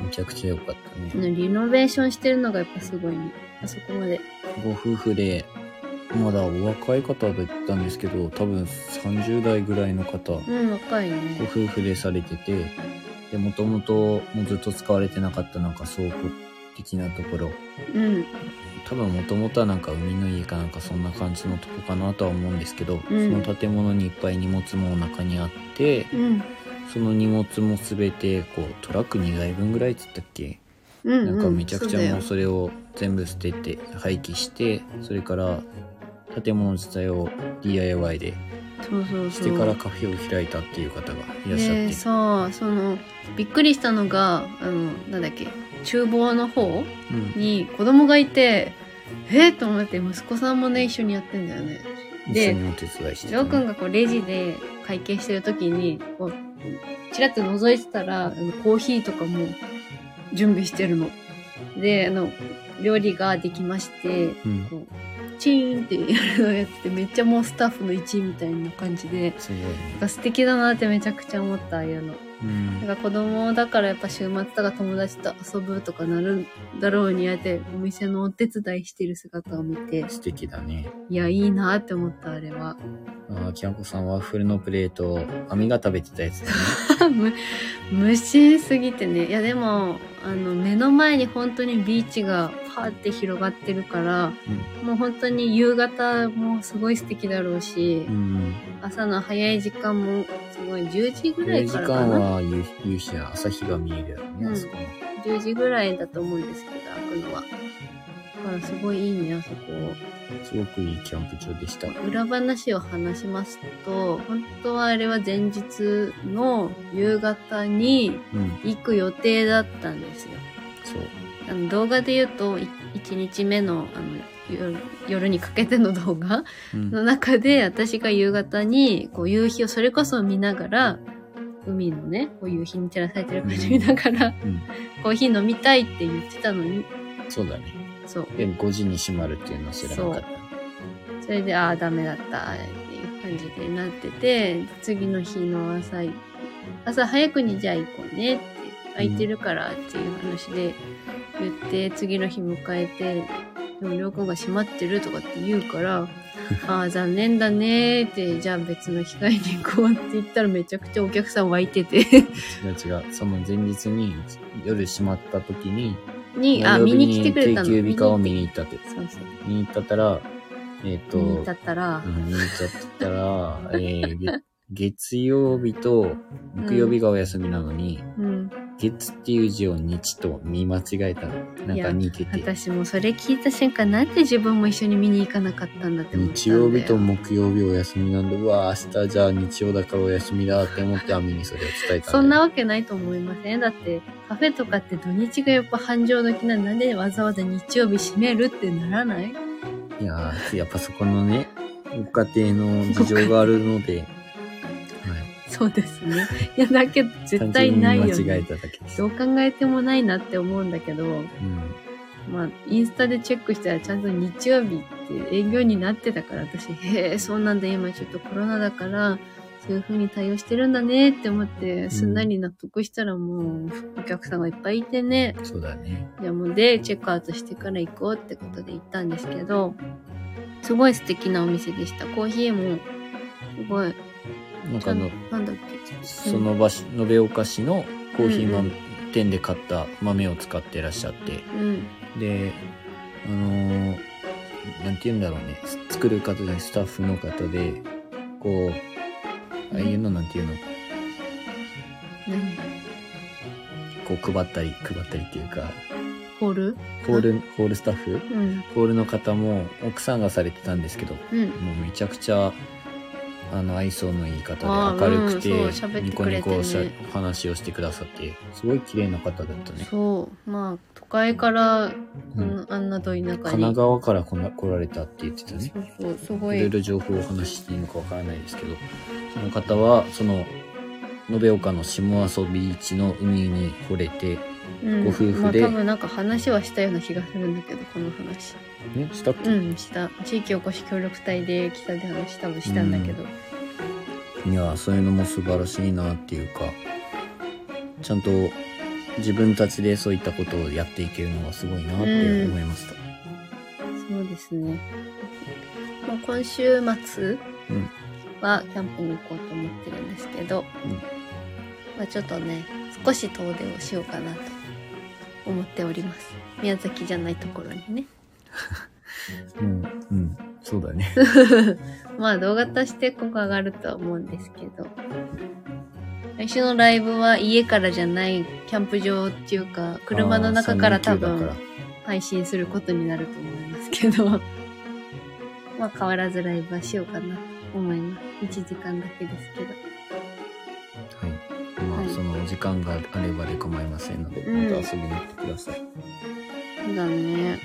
めちゃくちゃ良かったね。ねリノベーションしてるのがやっぱすごいね。あそこまで。ご夫婦で、まだお若い方だったんですけど、多分30代ぐらいの方、うん、若いね。ご夫婦でされてて、で、もともともうずっと使われてなかったなんか倉庫的なところ、うん、多分もともとはなんか海の家かなんかそんな感じのとこかなとは思うんですけど、うん。その建物にいっぱい荷物もお中にあって、うん、その荷物もすべてこうトラック2台分ぐらいっつったっけ？うん。なんかめちゃくちゃもうそうそれを全部捨てて廃棄して、それから建物自体を DIY でそうそうそう。してからカフェを開いたっていう方がいらっしゃって、でさそのびっくりしたのがあのなんだっけ？厨房の方うん。に子供がいてえっ、と思って息子さんもね一緒にやってんだよね。で一緒にお手伝いしてジョー君がこうレジで会計してる時にこうちらっと覗いてたらコーヒーとかも準備してるの。であの料理ができましてうん、こうチーンってやるのやっててめっちゃもうスタッフの一員みたいな感じですごいね。なんか素敵だなってめちゃくちゃ思ったああいうのうん。なんか子供だからやっぱ週末とか友達と遊ぶとかなるんだろうにあえてお店のお手伝いしてる姿を見て。素敵だね。いやいいなって思ったあれは。あーキャンコさんワッフルのプレートを網が食べてたやつだね。む無心すぎてね。いやでもあの目の前に本当にビーチがパーって広がってるからもう本当に夕方もすごい素敵だろうし、うん。朝の早い時間もすごい10時ぐらい時からかな。間は夕夕日や朝日が見えるやろね、うん。あそこ10時ぐらいだと思うんですけど開くのは。だからすごいいいねあそこすごくいいキャンプ場でした。裏話を話しますと本当はあれは前日の夕方にうん。行く予定だったんですよ。そう。あの動画で言うと1日目のあの夜夜にかけての動画うん。の中で私が夕方にこう夕日をそれこそ見ながら海のねこう夕日に照らされてる感じ見ながら、うん。コーヒー飲みたいって言ってたのにそうだねそう。で5時に閉まるっていうのは知らなかった。それでああダメだった。っていう感じでなってて次の日の朝朝早くにじゃあ行こうねって空いてるからっていう話で言って次の日迎えてでもりょうくんが閉まってるとかって言うから ああ残念だねーってじゃあ別の機会に行こうって言ったらめちゃくちゃお客さん湧いてて。違う違う。その前日に夜閉まった時ににあ見に来てくれたの？定休日化を見に行ったって。そうそう。見に行ったったらえっ、と見に行ったったら。うん見に行っちゃったら、えーげ 月曜日と木曜日がお休みなのに、うん月っていう字を日と見間違えたの。なんか似てて。私もそれ聞いた瞬間なんで自分も一緒に見に行かなかったんだって思った日よ曜日と木曜日お休みなんで、うわ、明日じゃあ日曜だからお休みだって思ってアミにそれを伝えたそんなわけないと思いませんだってカフェとかって土日がやっぱ繁盛時なのなんでわざわざ日曜日閉めるってならない？いやー、やっぱそこのね、ご家庭の事情があるので、はい。そうですねいやだけど絶単対ないよ、間違えね、ただけです。どう考えてもないなって思うんだけどうん。まあインスタでチェックしたらちゃんと日曜日って営業になってたから私へえそうなんだ今ちょっとコロナだからそういう風に対応してるんだねって思ってすんなり納得したらもうお客さんがいっぱいいてね、そうだね。じゃあもうで、チェックアウトしてから行こうってことで行ったんですけど、すごい素敵なお店でした。コーヒーも、すごい、なんかあの、なんだっけ？その場所、延岡市のコーヒー豆、店で買った豆を使ってらっしゃって、うん。で、あのーなんて言うんだろうね、す作る方でスタッフの方で、こう、ああいうのなんていうの、何？こう配ったり、配ったりっていうか、ホール？ホール、ホールスタッフ？うん。ホールの方も奥さんがされてたんですけど、うん。もうめちゃくちゃ、あの、愛想のいい方で明るくて、ニコニコしゃ話をしてくださって、すごい綺麗な方だったね。そう。まあ、都会から、うんあんなど田舎に。神奈川から来な来られたって言ってたね。そうそう、すごい。いろいろ情報をお話ししていいのかわからないですけど、その方は、その、延岡の下阿蘇ビーチの海に惚れて、うんご夫婦でまあ多分なんか話はしたような気がするんだけど、この話。ね、したっけ、うん、した。地域おこし協力隊で来たで話多分したんだけど。いや、そういうのも素晴らしいなっていうか、ちゃんと自分たちでそういったことをやっていけるのがすごいなって思いました。そうですね。まあ、今週末うんはキャンプに行こうと思ってるんですけど、うんまあ、ちょっとね、少し遠出をしようかなと思っております。宮崎じゃないところにね。うん、うん、そうだね。まあ動画としてここ上がるとは思うんですけど、来週のライブは家からじゃないキャンプ場っていうか、車の中から多分あー3連休だから配信することになると思いますけど、まあ変わらずライブはしようかなと思います。1時間だけですけど。はい。まあ、はいそのお時間があればで構いませんので、うんまた遊びに来てください。そうだね。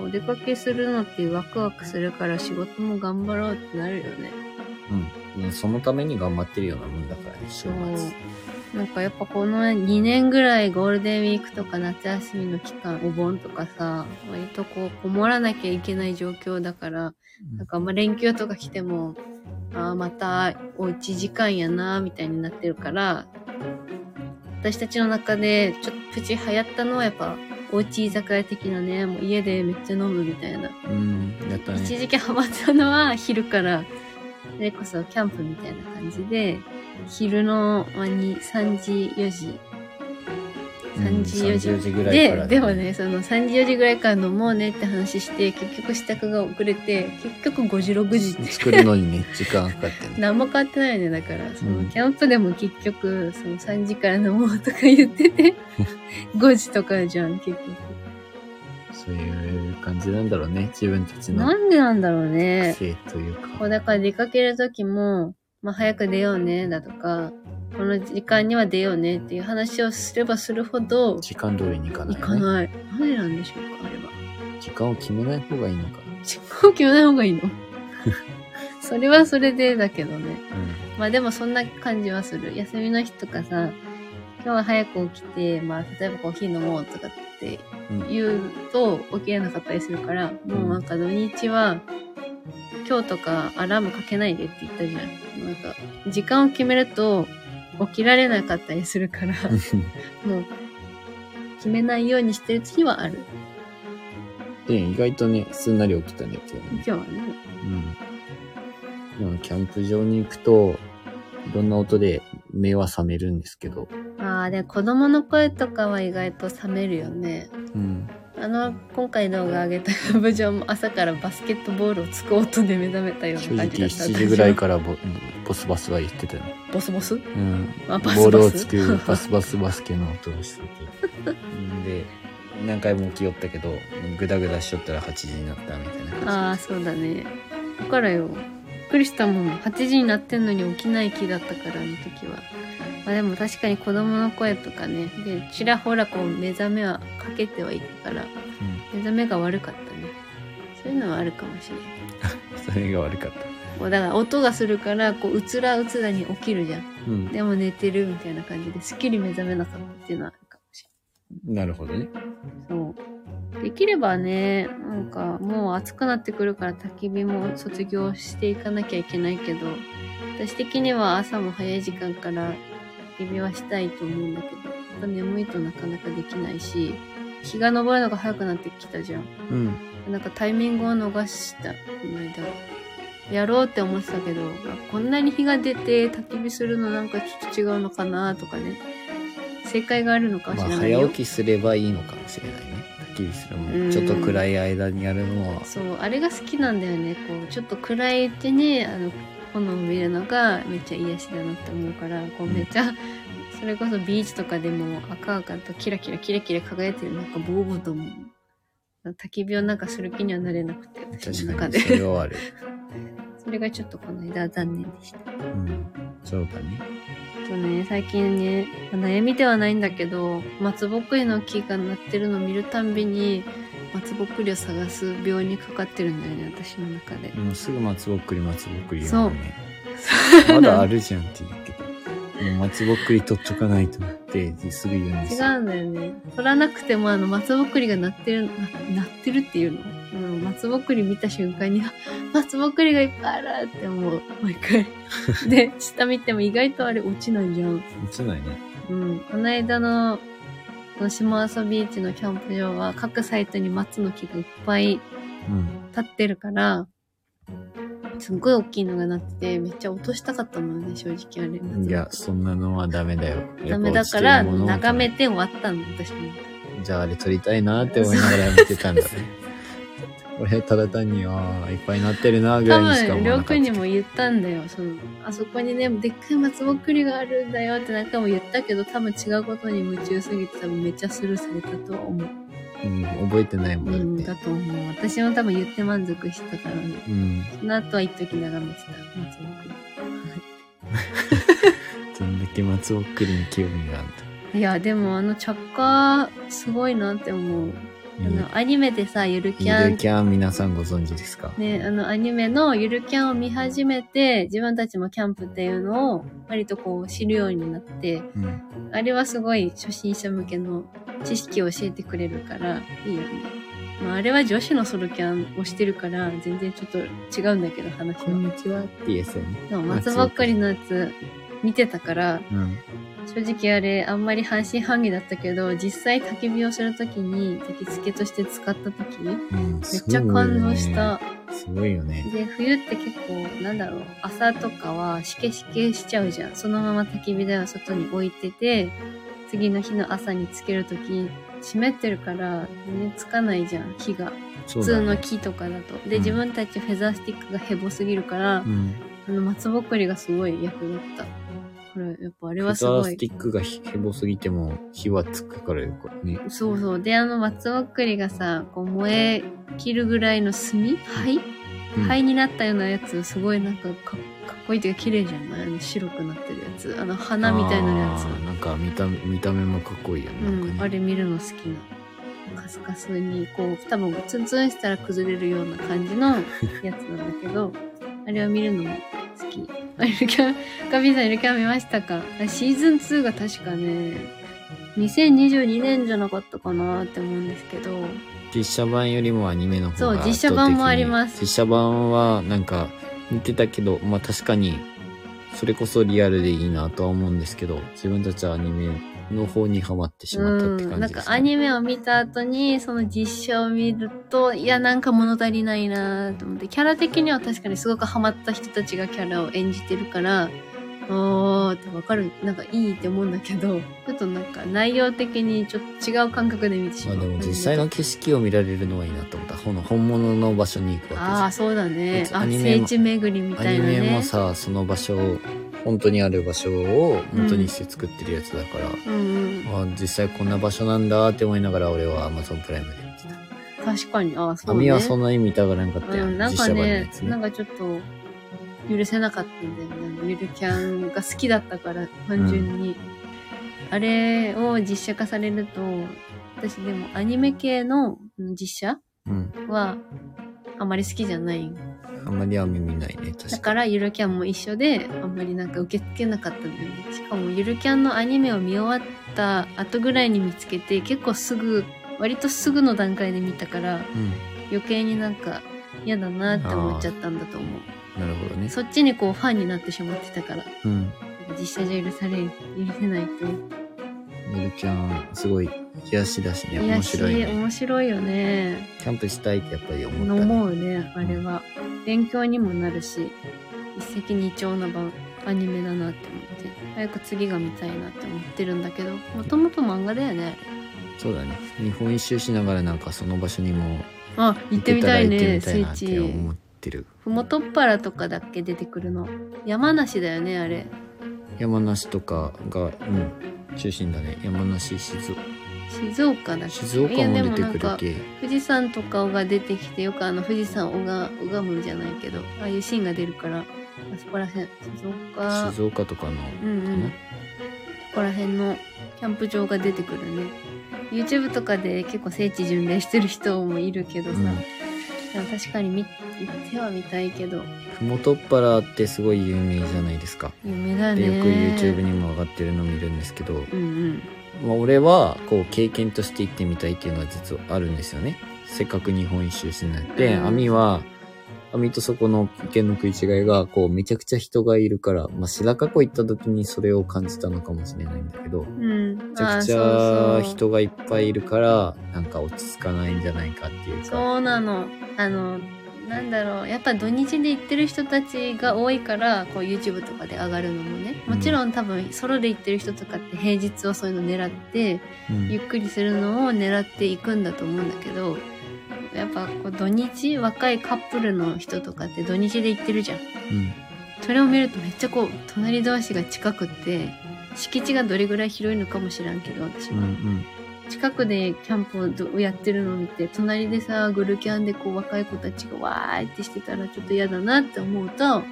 お出かけするのってワクワクするから仕事も頑張ろうってなるよね。うん。そのために頑張ってるようなもんだからね、週末。なんかやっぱこの2年ぐらいゴールデンウィークとか夏休みの期間、お盆とかさ、割とこう、こもらなきゃいけない状況だから、なんかまあ連休とか来ても、ああ、またおうち時間やな、みたいになってるから、私たちの中でちょっとプチ流行ったのはやっぱ、おうち居酒屋的なね、もう家でめっちゃ飲むみたいな。うん、やったね。一時期ハマったのは昼から、それこそキャンプみたいな感じで、昼の、まあ、に3時、4時。3時、4時。3時ぐらいから、で、でもね、その3時、4時ぐらいから飲もうねって話して、結局支度が遅れて、結局5時、6時って。作るのにね、時間かかってね。何も変わってないよね。だから、その、うんキャンプでも結局、その3時から飲もうとか言ってて、5時とかじゃん、結局。そういう感じなんだろうね。自分たちのなんでなんだろうね。癖というか。こう、だから出かけるときも、まあ、早く出ようね、だとか、この時間には出ようねっていう話をすればするほど、時間通りに行かない、行ね。かない。なんでなんでしょうか、あれは。時間を決めない方がいいのか時間を決めない方がいいの？それはそれでだけどね。な。まあでもそんな感じはする。休みの日とかさ、今日は早く起きて、まあ例えばコーヒー飲もうとかってうん。うん。言うと起きれなかったりするから、もうなんか土日は、今日とかアラームかけないでって言ったじゃん。なんか、時間を決めると起きられなかったりするから、もう、決めないようにしてる日はある。で、意外とね、すんなり起きたね、今日ね。今日はね。うん。まあ、キャンプ場に行くと、いろんな音で目は覚めるんですけど、ああ、で、子供の声とかは意外と冷めるよね。うん。あの、今回動画上げたキャンプ場も朝からバスケットボールをつく音で目覚めたよう正直な感じだった。7時ぐらいからボボスバスは言ってたよ。ボスボス？うん。あバスバス？ボールをつくバスバスバスケの音をしてて。んで、何回も起きよったけど、グダグダしとったら8時になったみたいな感じ。ああ、そうだね。だからよ。びっくりしたもん。8時になってんのに起きない気だったから、あの時は。まあでも確かに子供の声とかね。で、ちらほらこう目覚めはかけてはいたから、目覚めが悪かったね。そういうのはあるかもしれない。うん。それが悪かった。こうだから音がするから、こう、うつらうつらに起きるじゃん。うん。でも寝てるみたいな感じですっきり目覚めなかったっていうのはあるかもしなるほどね。れない。そう。できればね、なんかもう暑くなってくるから焚き火も卒業していかなきゃいけないけど、私的には朝も早い時間から焚き火はしたいと思うんだけど、やっぱ眠いとなかなかできないし、日が昇るのが早くなってきたじゃん。うん。なんかタイミングを逃した、この間。やろうって思ってたけど、あこんなに日が出て焚き火するのなんかちょっと違うのかなとかね。正解があるのかもしまあ、れないよ。早起きすればいいのかもしれないね。焚き火するも。ちょっと暗い間にやるのは。そう、あれが好きなんだよね。こう、ちょっと暗いうちに、あの、炎を見るのがめっちゃ癒しだなって思うから、こうめっちゃ、それこそビーチとかでも赤々とキラキラキラキラ輝いてるなんかボーボーと思う。焚き火をなんかする気にはなれなくて、私の中で。それはある。それがちょっとこの間は残念でした。うん。そうだね。あとね、最近ね、悩みではないんだけど、松ぼっくりの木が鳴ってるのを見るたんびに、松ぼっくりを探す病にかかってるんだよね、私の中で。もうすぐ松ぼっくり松ぼっくりそう言うもんね。まだあるじゃんって言うけど。もう松ぼっくり取っとかないとってすぐ言うんです違よ。うんだよね。取らなくてもあの松ぼっくりが鳴ってる、な鳴ってるっていうの？うん、松ぼっくり見た瞬間に、あ松ぼっくりがいっぱいあるって思う。毎回。で、下見ても意外とあれ落ちないじゃん。落ちないね。うん。この間の、この下阿蘇ビーチのキャンプ場は各サイトに松の木がいっぱいうん。立ってるから、すっごい大きいのがなってて、めっちゃ落としたかったもんね、正直あれ。いや、そんなのはダメだよ。ダメだから、眺めて終わったの、私も。じゃああれ撮りたいなって思いながら見てたんだね。俺、ただ単に、ああ、いっぱいなってるな、ぐら多いにしか分、りょうく思わなかったんにも言ったんだよ。その、あそこにね、でっかい松ぼっくりがあるんだよって何回も言ったけど、多分違うことに夢中すぎて多分めっちゃスルーされたとは思う。うん、覚えてないもんうん、だって。だと思う。私も多分言って満足したからね。うん。その後は一時眺めてた。松本どんだけ松尾くりに興味がある君いや、でもあの着火、すごいなって思う。あ。の、アニメでさ、ゆるキゆャンるキャン皆さんご存知ですか？ね、あの、アニメのゆるキャンを見始めて、自分たちもキャンプっていうのを割とこう知るようになって、うん。あれはすごい初心者向けの知識を教えてくれるから、いいよね。まあ、あれは女子のソロキャンをしてるから、全然ちょっと違うんだけど、話こんは。にちはってやつよね。でも松ばっかりのやつ見てたから、うん。正直あれあんまり半信半疑だったけど、実際焚き火をするときに、焚き付けとして使ったとき、めっうん、めちゃ感動した。。すごいよね。で、冬って結構、なんだろう、朝とかはしけしけしちゃうじゃん。そのまま焚き火台を外に置いてて、次の日の朝につけるとき、湿ってるから、全然つかないじゃん、火が。普通の木とかだと。で、うん自分たちフェザースティックがヘボすぎるから、うん。あの、松ぼっくりがすごい役立った。これ、やっぱあれはすごいステ。ィックがへぼすぎても火はつくからよ、これね。そうそう。で、あの松ぼっくりがさ、こう燃え切るぐらいの炭灰？うん灰になったようなやつ、すごいなんかかかっこいいというか綺麗じゃない？あの白くなってるやつ。あの花みたいなやつなんか見た目、見た目もかっこいいよね。うん、なんかね。あれ見るの好きな。カスカスに、こう、多分ツンツンしたら崩れるような感じのやつなんだけど、あれを見るのも好き。あ、ゆるキャン、ガビーさんゆるキャン見ましたか？あシーズン2が確かね、2022年じゃなかったかなって思うんですけど、実写版よりもアニメの方がそう実写版もあります。実写版はなんか似てたけど、まあ確かにそれこそリアルでいいなとは思うんですけど、自分たちはアニメの方にハマってしまったってうん、なん、かアニメを見た後にその実写を見るといやなんか物足りないなと思ってキャラ的には確かにすごくハマった人たちがキャラを演じてるからおーってわかるなんかいいって思うんだけどちょっとなんか内容的にちょっと違う感覚で見てしまう。まあでも実際の景色を見られるのはいいなと思った。この本物の場所に行くわああそうだね。あアニメも聖地巡りみたいなね。メもさ、その場所を、本当にある場所を元にして作ってるやつだから、うん。うんあ実際こんな場所なんだって思いながら俺は Amazon プライムで見てた。確かに。ああそうね。網はそんなに見たがらなかったよ、うん、なんか実写版のやねつね。なんかちょっと許せなかったんだよね。ゆるキャンが好きだったから、単純に。あれを実写化されると、私でもアニメ系のうん実写うん。はあまり好きじゃない。あんまり網見ないね、確。だからゆるキャンも一緒で、あんまりなんか受け付けなかったんだよね。しかもゆるキャンのアニメを見終わった後ぐらいに見つけて、結構すぐ、割とすぐの段階で見たから、うん。余計になんか嫌だなって思っちゃったんだと思う。なるほどね。そっちにこうファンになってしまってたから、うん。実写じゃ許され、許せないって。ゆるキャン、すごい、癒しだしね、面白いね。面白いよね。キャンプしたいってやっぱり思った、ね。思うね、あれは。勉強にもなるし、一石二鳥な番アニメだなって思って、早く次が見たいなって思ってるんだけど、もともと漫画だよね、そうだね。日本一周しながらなんかその場所にもあ行ってみたい行ね、ってみた聖地。いなって思ってる。ふもとっぱらとかだっけ出てくるの？山梨だよね、あれ。山梨とかが、うん、中心だね。山梨、静静岡だっけ？静岡も出てくるけ。富士山とかが出てきてよくあの富士山をが拝むじゃないけどああいうシーンが出るからあそこら辺静岡静岡とかの、うんうんここら辺のキャンプ場が出てくるね YouTube とかで結構聖地巡礼してる人もいるけどさ、うん確かに見てはみたいけど。ふもとっぱらってすごい有名じゃないですか。有名だね。でよく YouTube にも上がってるの見るんですけど、うんうん。まあ、俺はこう経験として行ってみたいっていうのは実はあるんですよね。せっかく日本一周しないで、うん網は、網とそこの意見の食い違いが、こうめちゃくちゃ人がいるから、まあ白川湖行った時にそれを感じたのかもしれないんだけど、うんめちゃくちゃ人がいっぱいいるから、なんか落ち着かないんじゃないかっていうか。そうなの。あの、なんだろう。やっぱ土日で行ってる人たちが多いから、こう YouTube とかで上がるのもね。もちろん多分ソロで行ってる人とかって平日はそういうの狙って、うんゆっくりするのを狙っていくんだと思うんだけど、やっぱこう土日、若いカップルの人とかって土日で行ってるじゃん。うんそれを見るとめっちゃこう、隣同士が近くって、敷地がどれぐらい広いのかもしらんけど、私は。うんうん近くでキャンプをやってるのを見て、隣でさ、グルキャンでこう若い子たちがわーいってしてたらちょっと嫌だなって思うと、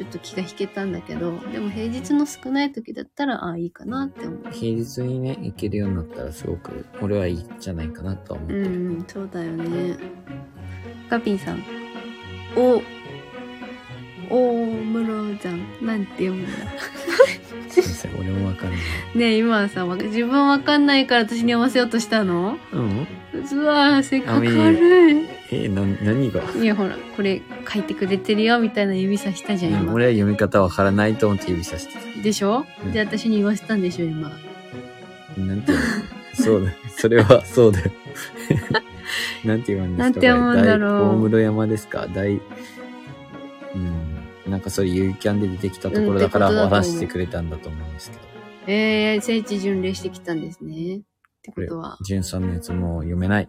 ちょっと気が引けたんだけど、でも平日の少ない時だったら、ああ、いいかなって思う。平日にね、行けるようになったらすごく、俺はいいんじゃないかなとは思ってる。うんうん、そうだよね。ガピンさん。お、大室山。なんて読むんだ？すいません、俺もわかんない。ねえ、今さ、わ自分わかんないから私に読ませようとしたの？うんうわせっかくあみ悪い。え、な、何が？いや、ほら、これ書いてくれてるよ、みたいな指さしたじゃん、今。俺は読み方わからないと思って指さしてでしょ、うんで、私に言わせたんでしょ、今。た。なんていうの？そうだ。それは、そうだよ。なんて言うんですか？なんて読むんだろう大大室山ですか？大、うん。なんかそれ、ゆうキャンで出てきたところだから、話してくれたんだと思うんですけど。えー、聖地巡礼してきたんですね。ってことは、ジュンさんのやつも読めない。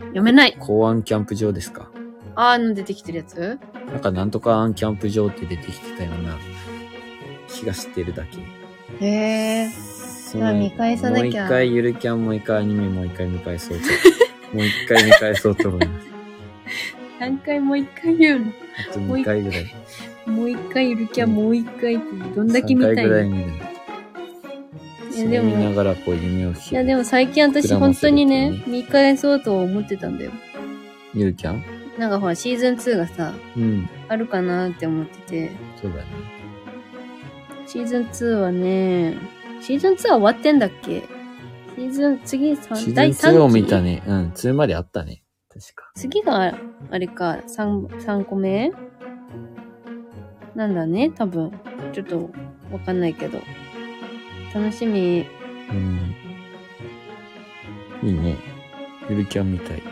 読めない。公安キャンプ場ですかあーの出てきてるやつ？なんかなんとかアンキャンプ場って出てきてたような気がしてるだけ。へー。そじゃあ見返さなきゃもう一回ゆるキャン、もう一回アニメ、もう一回見返そうと。もう一回見返そうと思います。何回もう一回言うの？あと2回ぐらい。もう一回いるきゃもう一回ってどんだけ見た3い回ぐらいの見る。でもそれ見ながらこう夢を聞いやでも最近私本当にね、見返そうと思ってたんだよ。ゆるキャンなんかほらシーズン2がさ、うん。あるかなって思ってて。そうだね。シーズン2はね、シーズン2は終わってんだっけ？シーズン、次、さシ第ーズン3 2を期？見たね。うん。2まであったね。確か。次が、あれか、3、三個目？なんだね、多分。ちょっと、わかんないけど。楽しみ。うん。いいね。ゆるキャンみたい。ね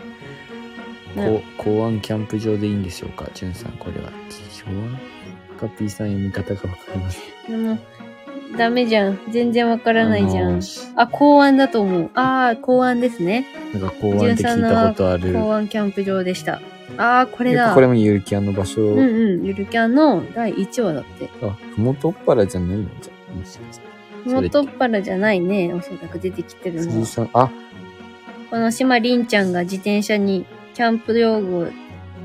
こ公安キャンプ場でいいんでしょうか？じゅんさん、これは。公安カピーさん読み方がわかります。でも、ダメじゃん。全然わからないじゃん。あのあ、公安だと思う。ああ、公安ですね。なんか公安って聞いたことある。公安キャンプ場でした。ああ、これだ。これもゆるキャンの場所。うんうん。ゆるキャンの第1話だって。あ、ふもとっぱらじゃないの？じゃあもしかして。元っ腹じゃないね。おそらく出てきてるのさん、あ、この島凛ちゃんが自転車にキャンプ用具を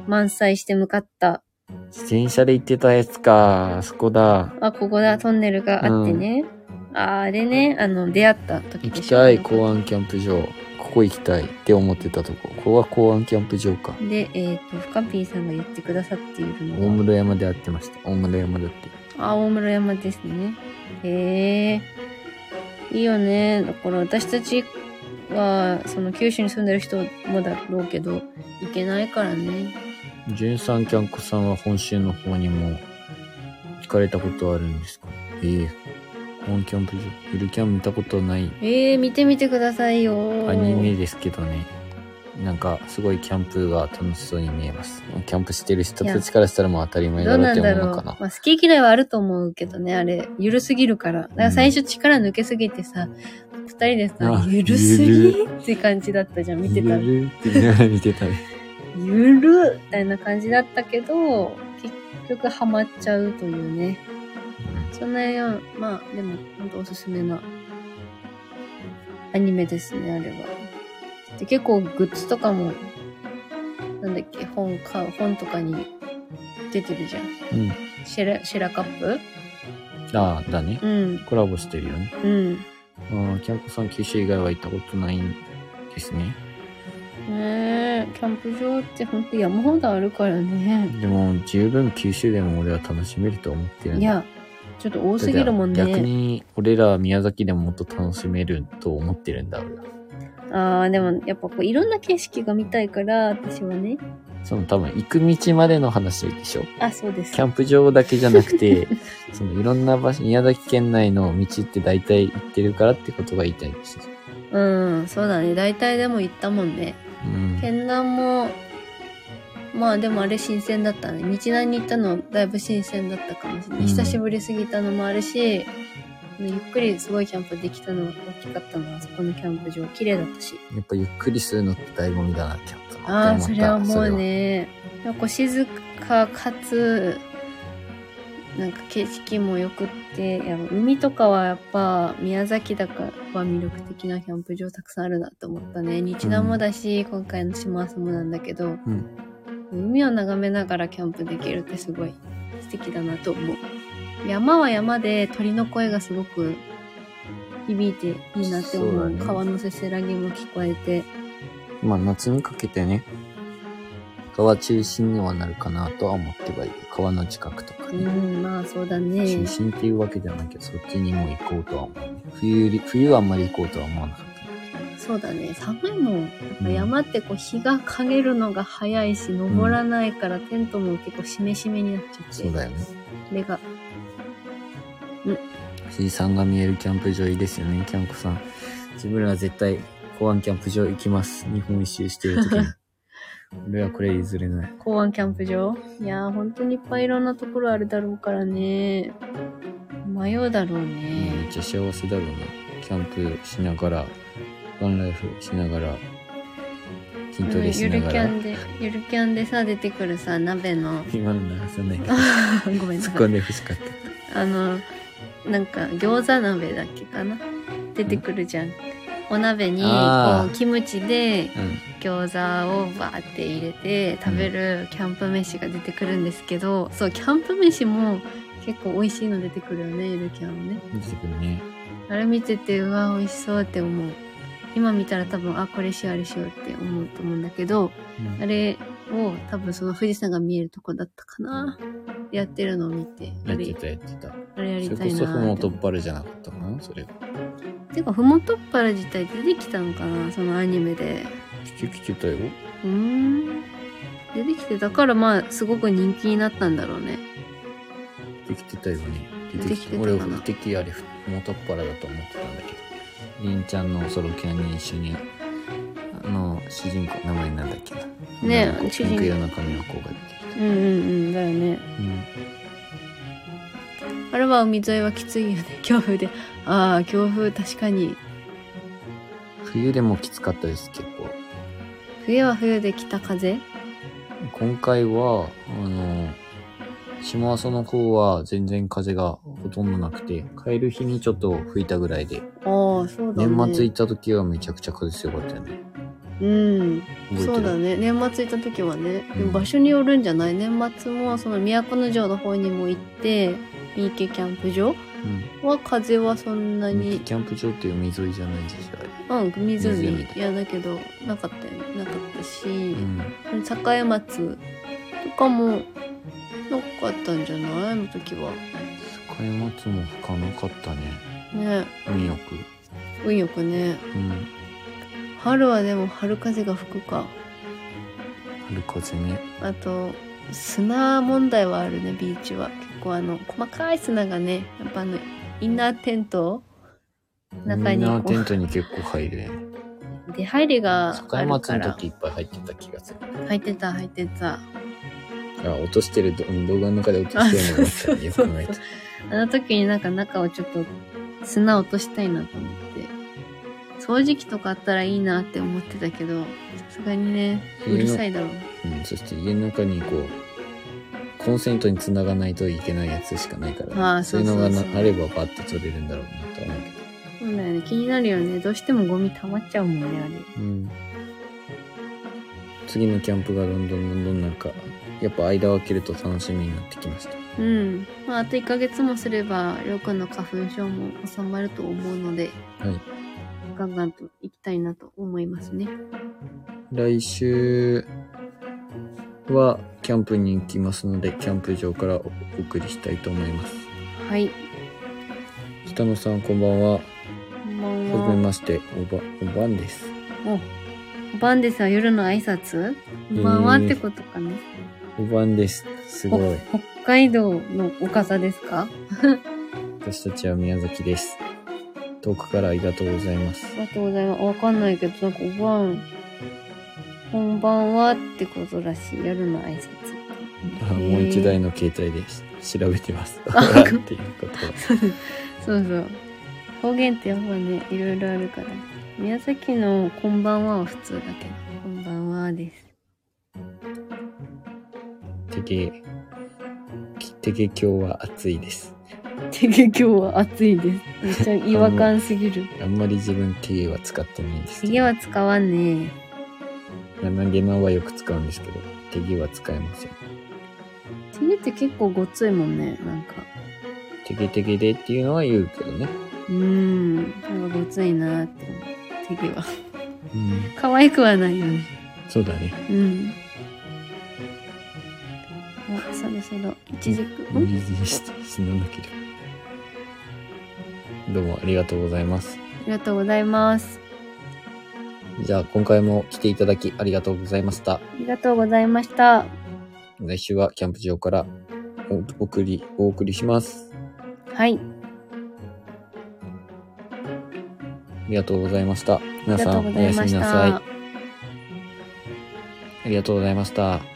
満載して向かった。自転車で行ってたやつか。あそこだ。あ、ここだ、トンネルがあってね。あー、あれね、あの、出会った時行でしょきたい、公安キャンプ場。ここ行きたいって思ってたとこ。ここは公安キャンプ場か。で、えっ、と、深ピーさんが言ってくださっているの大は、室山で会ってました。大室山だって。あ、大室山ですね。へえ。いいよね。だから私たちは、その九州に住んでる人もだろうけど、行けないからね。純さんキャンコさんは本州の方にも行かれたことあるんですか？ええ公安キャンプ場。ゆるキャン見たことないええ見てみてくださいよ。アニメですけどね。なんか、すごいキャンプが楽しそうに見えます。キャンプしてる人たちからしたらもう当たり前だろうってなんだろう。思うのかな。まあ、好き嫌いはあると思うけどね、あれ、ゆるすぎるから。だから最初力抜けすぎてさ、二人でさあ、ゆるすぎゆって感じだったじゃん、見てたら。ゆるって言いながら見てたね。ゆるみたいな感じだったけど、結局ハマっちゃうというね。そんなよう、まあ、でも、ほんとおすすめなアニメですね、あれは。で、結構グッズとかも、なんだっけ、本買う、本とかに出てるじゃん。うん。シェラ、シェラカップ？ああ、だね。うん、コラボしてるよね。うん。ああ、キャンコさん九州以外は行ったことないんですね。ねえ、キャンプ場ってほんと山ほどあるからね。でも、十分九州でも俺は楽しめると思ってるんだいや、ちょっと多すぎるもんね。逆に、俺ら宮崎でももっと楽しめると思ってるんだ、俺は。ああ、でもやっぱこういろんな景色が見たいから、私はね。その多分、行く道までの話でしょあ、そうです。キャンプ場だけじゃなくて、そのいろんな場所、宮崎県内の道って大体行ってるからってことが言いたいんですよ。うん、そうだね。大体でも行ったもんね。うん。県南も、まあでもあれ新鮮だったね。道南に行ったのだいぶ新鮮だったかもしれない。うん久しぶりすぎたのもあるし、ゆっくりすごいキャンプできたの大きかったのは、そこのキャンプ場。綺麗だったし。やっぱゆっくりするのって醍醐味だな、キャンプああ、って思ったそれはもうね。なんか静かかつ、なんか景色も良くって、いや海とかはやっぱ宮崎だからは魅力的なキャンプ場たくさんあるなと思ったね。日南もだし、今回の島朝もなんだけど、うん。海を眺めながらキャンプできるってすごい素敵だなと思う。山は山で鳥の声がすごく響いていいなって思う。そうだね川のせせらぎも聞こえて。まあ夏にかけてね、川中心にはなるかなとは思ってはいる。川の近くとかうね。ん、まあそうだね中。心っていうわけではないけど、そっちにも行こうとは思うね。冬より、冬はあんまり行こうとは思わなかった。そうだね。寒いもん。やっぱ山ってこう日が陰るのが早いし、登らないからテントも結構しめしめになっちゃって。そうだよね。それが、富士山が見えるキャンプ場いいですよね、キャンプさん。自分らは絶対、公安キャンプ場行きます。日本一周してる時に。俺はこれ譲れない。公安キャンプ場？いやー、本当にいっぱいいろんなところあるだろうからね。迷うだろうめねっ。ちゃ幸せだろうな。キャンプしながら、ワンライフしながら、筋トレしゆながら。るキャンで、ゆるキャンでさ、出てくるさ、鍋の、今の流さないで。ごめんな突っさい。込んで欲しかっあの、なんか、餃子鍋だっけかな？出てくるじゃん。お鍋に、こう、キムチで。餃子をバーって入れて食べるキャンプ飯が出てくるんですけど、そう、キャンプ飯も結構美味しいの出てくるよね、ゆるキャンはね。出てくるね。あれ見てて、うわ、美味しそうって思う。今見たら多分、あ、これしよう、あれしようって思うと思うんだけど、うんあれを多分その富士山が見えるとこだったかな。やってるのを見て、やって、たやってた。あれやりそれこそたいなーってふもとっぱるじゃなかったかな？それが。てか、ふもとっぱら自体出てきたのかな？そのアニメで。来て来てたよ。うーん。出てきて、だからまあ、すごく人気になったんだろうね。できてたよね。出てきてたか俺、な不敵あれ、ふもとっぱらだと思ってたんだけど。りんちゃんのソロキャンに一緒に、あの、主人公、名前なんだっけな？ね主人公ピンク色の髪の子が出てきた。うんうんうん、だよね。あれは海沿いはきついよね。強風で。ああ、強風確かに。うん。冬でもきつかったです、結構。冬は冬で北風？今回は、あの、島阿蘇の方は全然風がほとんどなくて、帰る日にちょっと吹いたぐらいで、ああ、そうだね。年末行った時はめちゃくちゃ風強かったよね。うん。そうだね。年末行った時はね。でうんも場所によるんじゃない年末もその都城の方にも行って、三池キャンプ場うん。は風はそんなに、キャンプ場って海沿いじゃないでしょ、あれ。うん、湖。いや、だけど、なかったよね。なかったし、うん。栄松とかもなかったんじゃない？あの時は。使い松も吹かなかったね。ね運よく。運よくね。うん。春はでも春風が吹くか。春風ね。あと、砂問題はあるね、ビーチは。結構あの、細かい砂がね、やっぱあの、インナーテント中にみんなこテントに結構入るね。う、出入りがあるから。時いっぱい入ってた気がする。入ってた、入ってた。あ、落としてるど、動画の中で落としてるのがあったね。よく考えた。あの時になんか中をちょっと砂落としたいなと思って。掃除機とかあったらいいなって思ってたけど、さすがにね、うるさいだろう。うん、そして家の中にこう、コンセントに繋がないといけないやつしかないから、あーそういうのがあればバッて取れるんだろうなとは思うけど。そうだよね。気になるよね。どうしてもゴミ溜まっちゃうもんね、あれ。うん。次のキャンプがどんどんどんどんなんか、やっぱ間を空けると楽しみになってきました。うん。まあ、あと1ヶ月もすれば、りょうくんの花粉症も収まると思うので、はい。ガンガンと行きたいなと思いますね。来週はキャンプに行きますので、キャンプ場からお送りしたいと思います。はい。北野さんこんばんは。こんばんはじめは。まして、おば、おばんです。お、おばんですは夜の挨拶？こんばんはってことかね。おばんです。すごい。お北海道のお方ですか？私たちは宮崎です。遠くからありがとうございますあ。りがとうございます。わかんないけど、なんかおばん、こんばんはってことらしい。夜の挨拶。あもう一台の携帯でし調べてます。あっていうことそうそう。方言ってやっぱね、いろいろあるから。宮崎のこんばんはは普通だけど、こんばんはです。てけ、手毛今日は暑いです。手毛今日は暑いです。めっちゃ違和感すぎる。あんまり自分手毛は使ってないんです。手毛は使わんね柳毛のはよく使うんですけど、手毛は使えません。手毛って結構ごついもんね、なんか。手毛手毛でっていうのは言うけどね。うーん。なんかごついなって。手毛は。うん。可愛くはないよね。そうだね。うん。あ、そろそろ、一軸。無ん理強いして死ななければ。どうもありがとうございます。ありがとうございます。じゃあ今回も来ていただきありがとうございました。ありがとうございました。来週はキャンプ場からお送り、お送りします。はい。ありがとうございました。皆さんおやすみなさい。たあ。りがとうございました。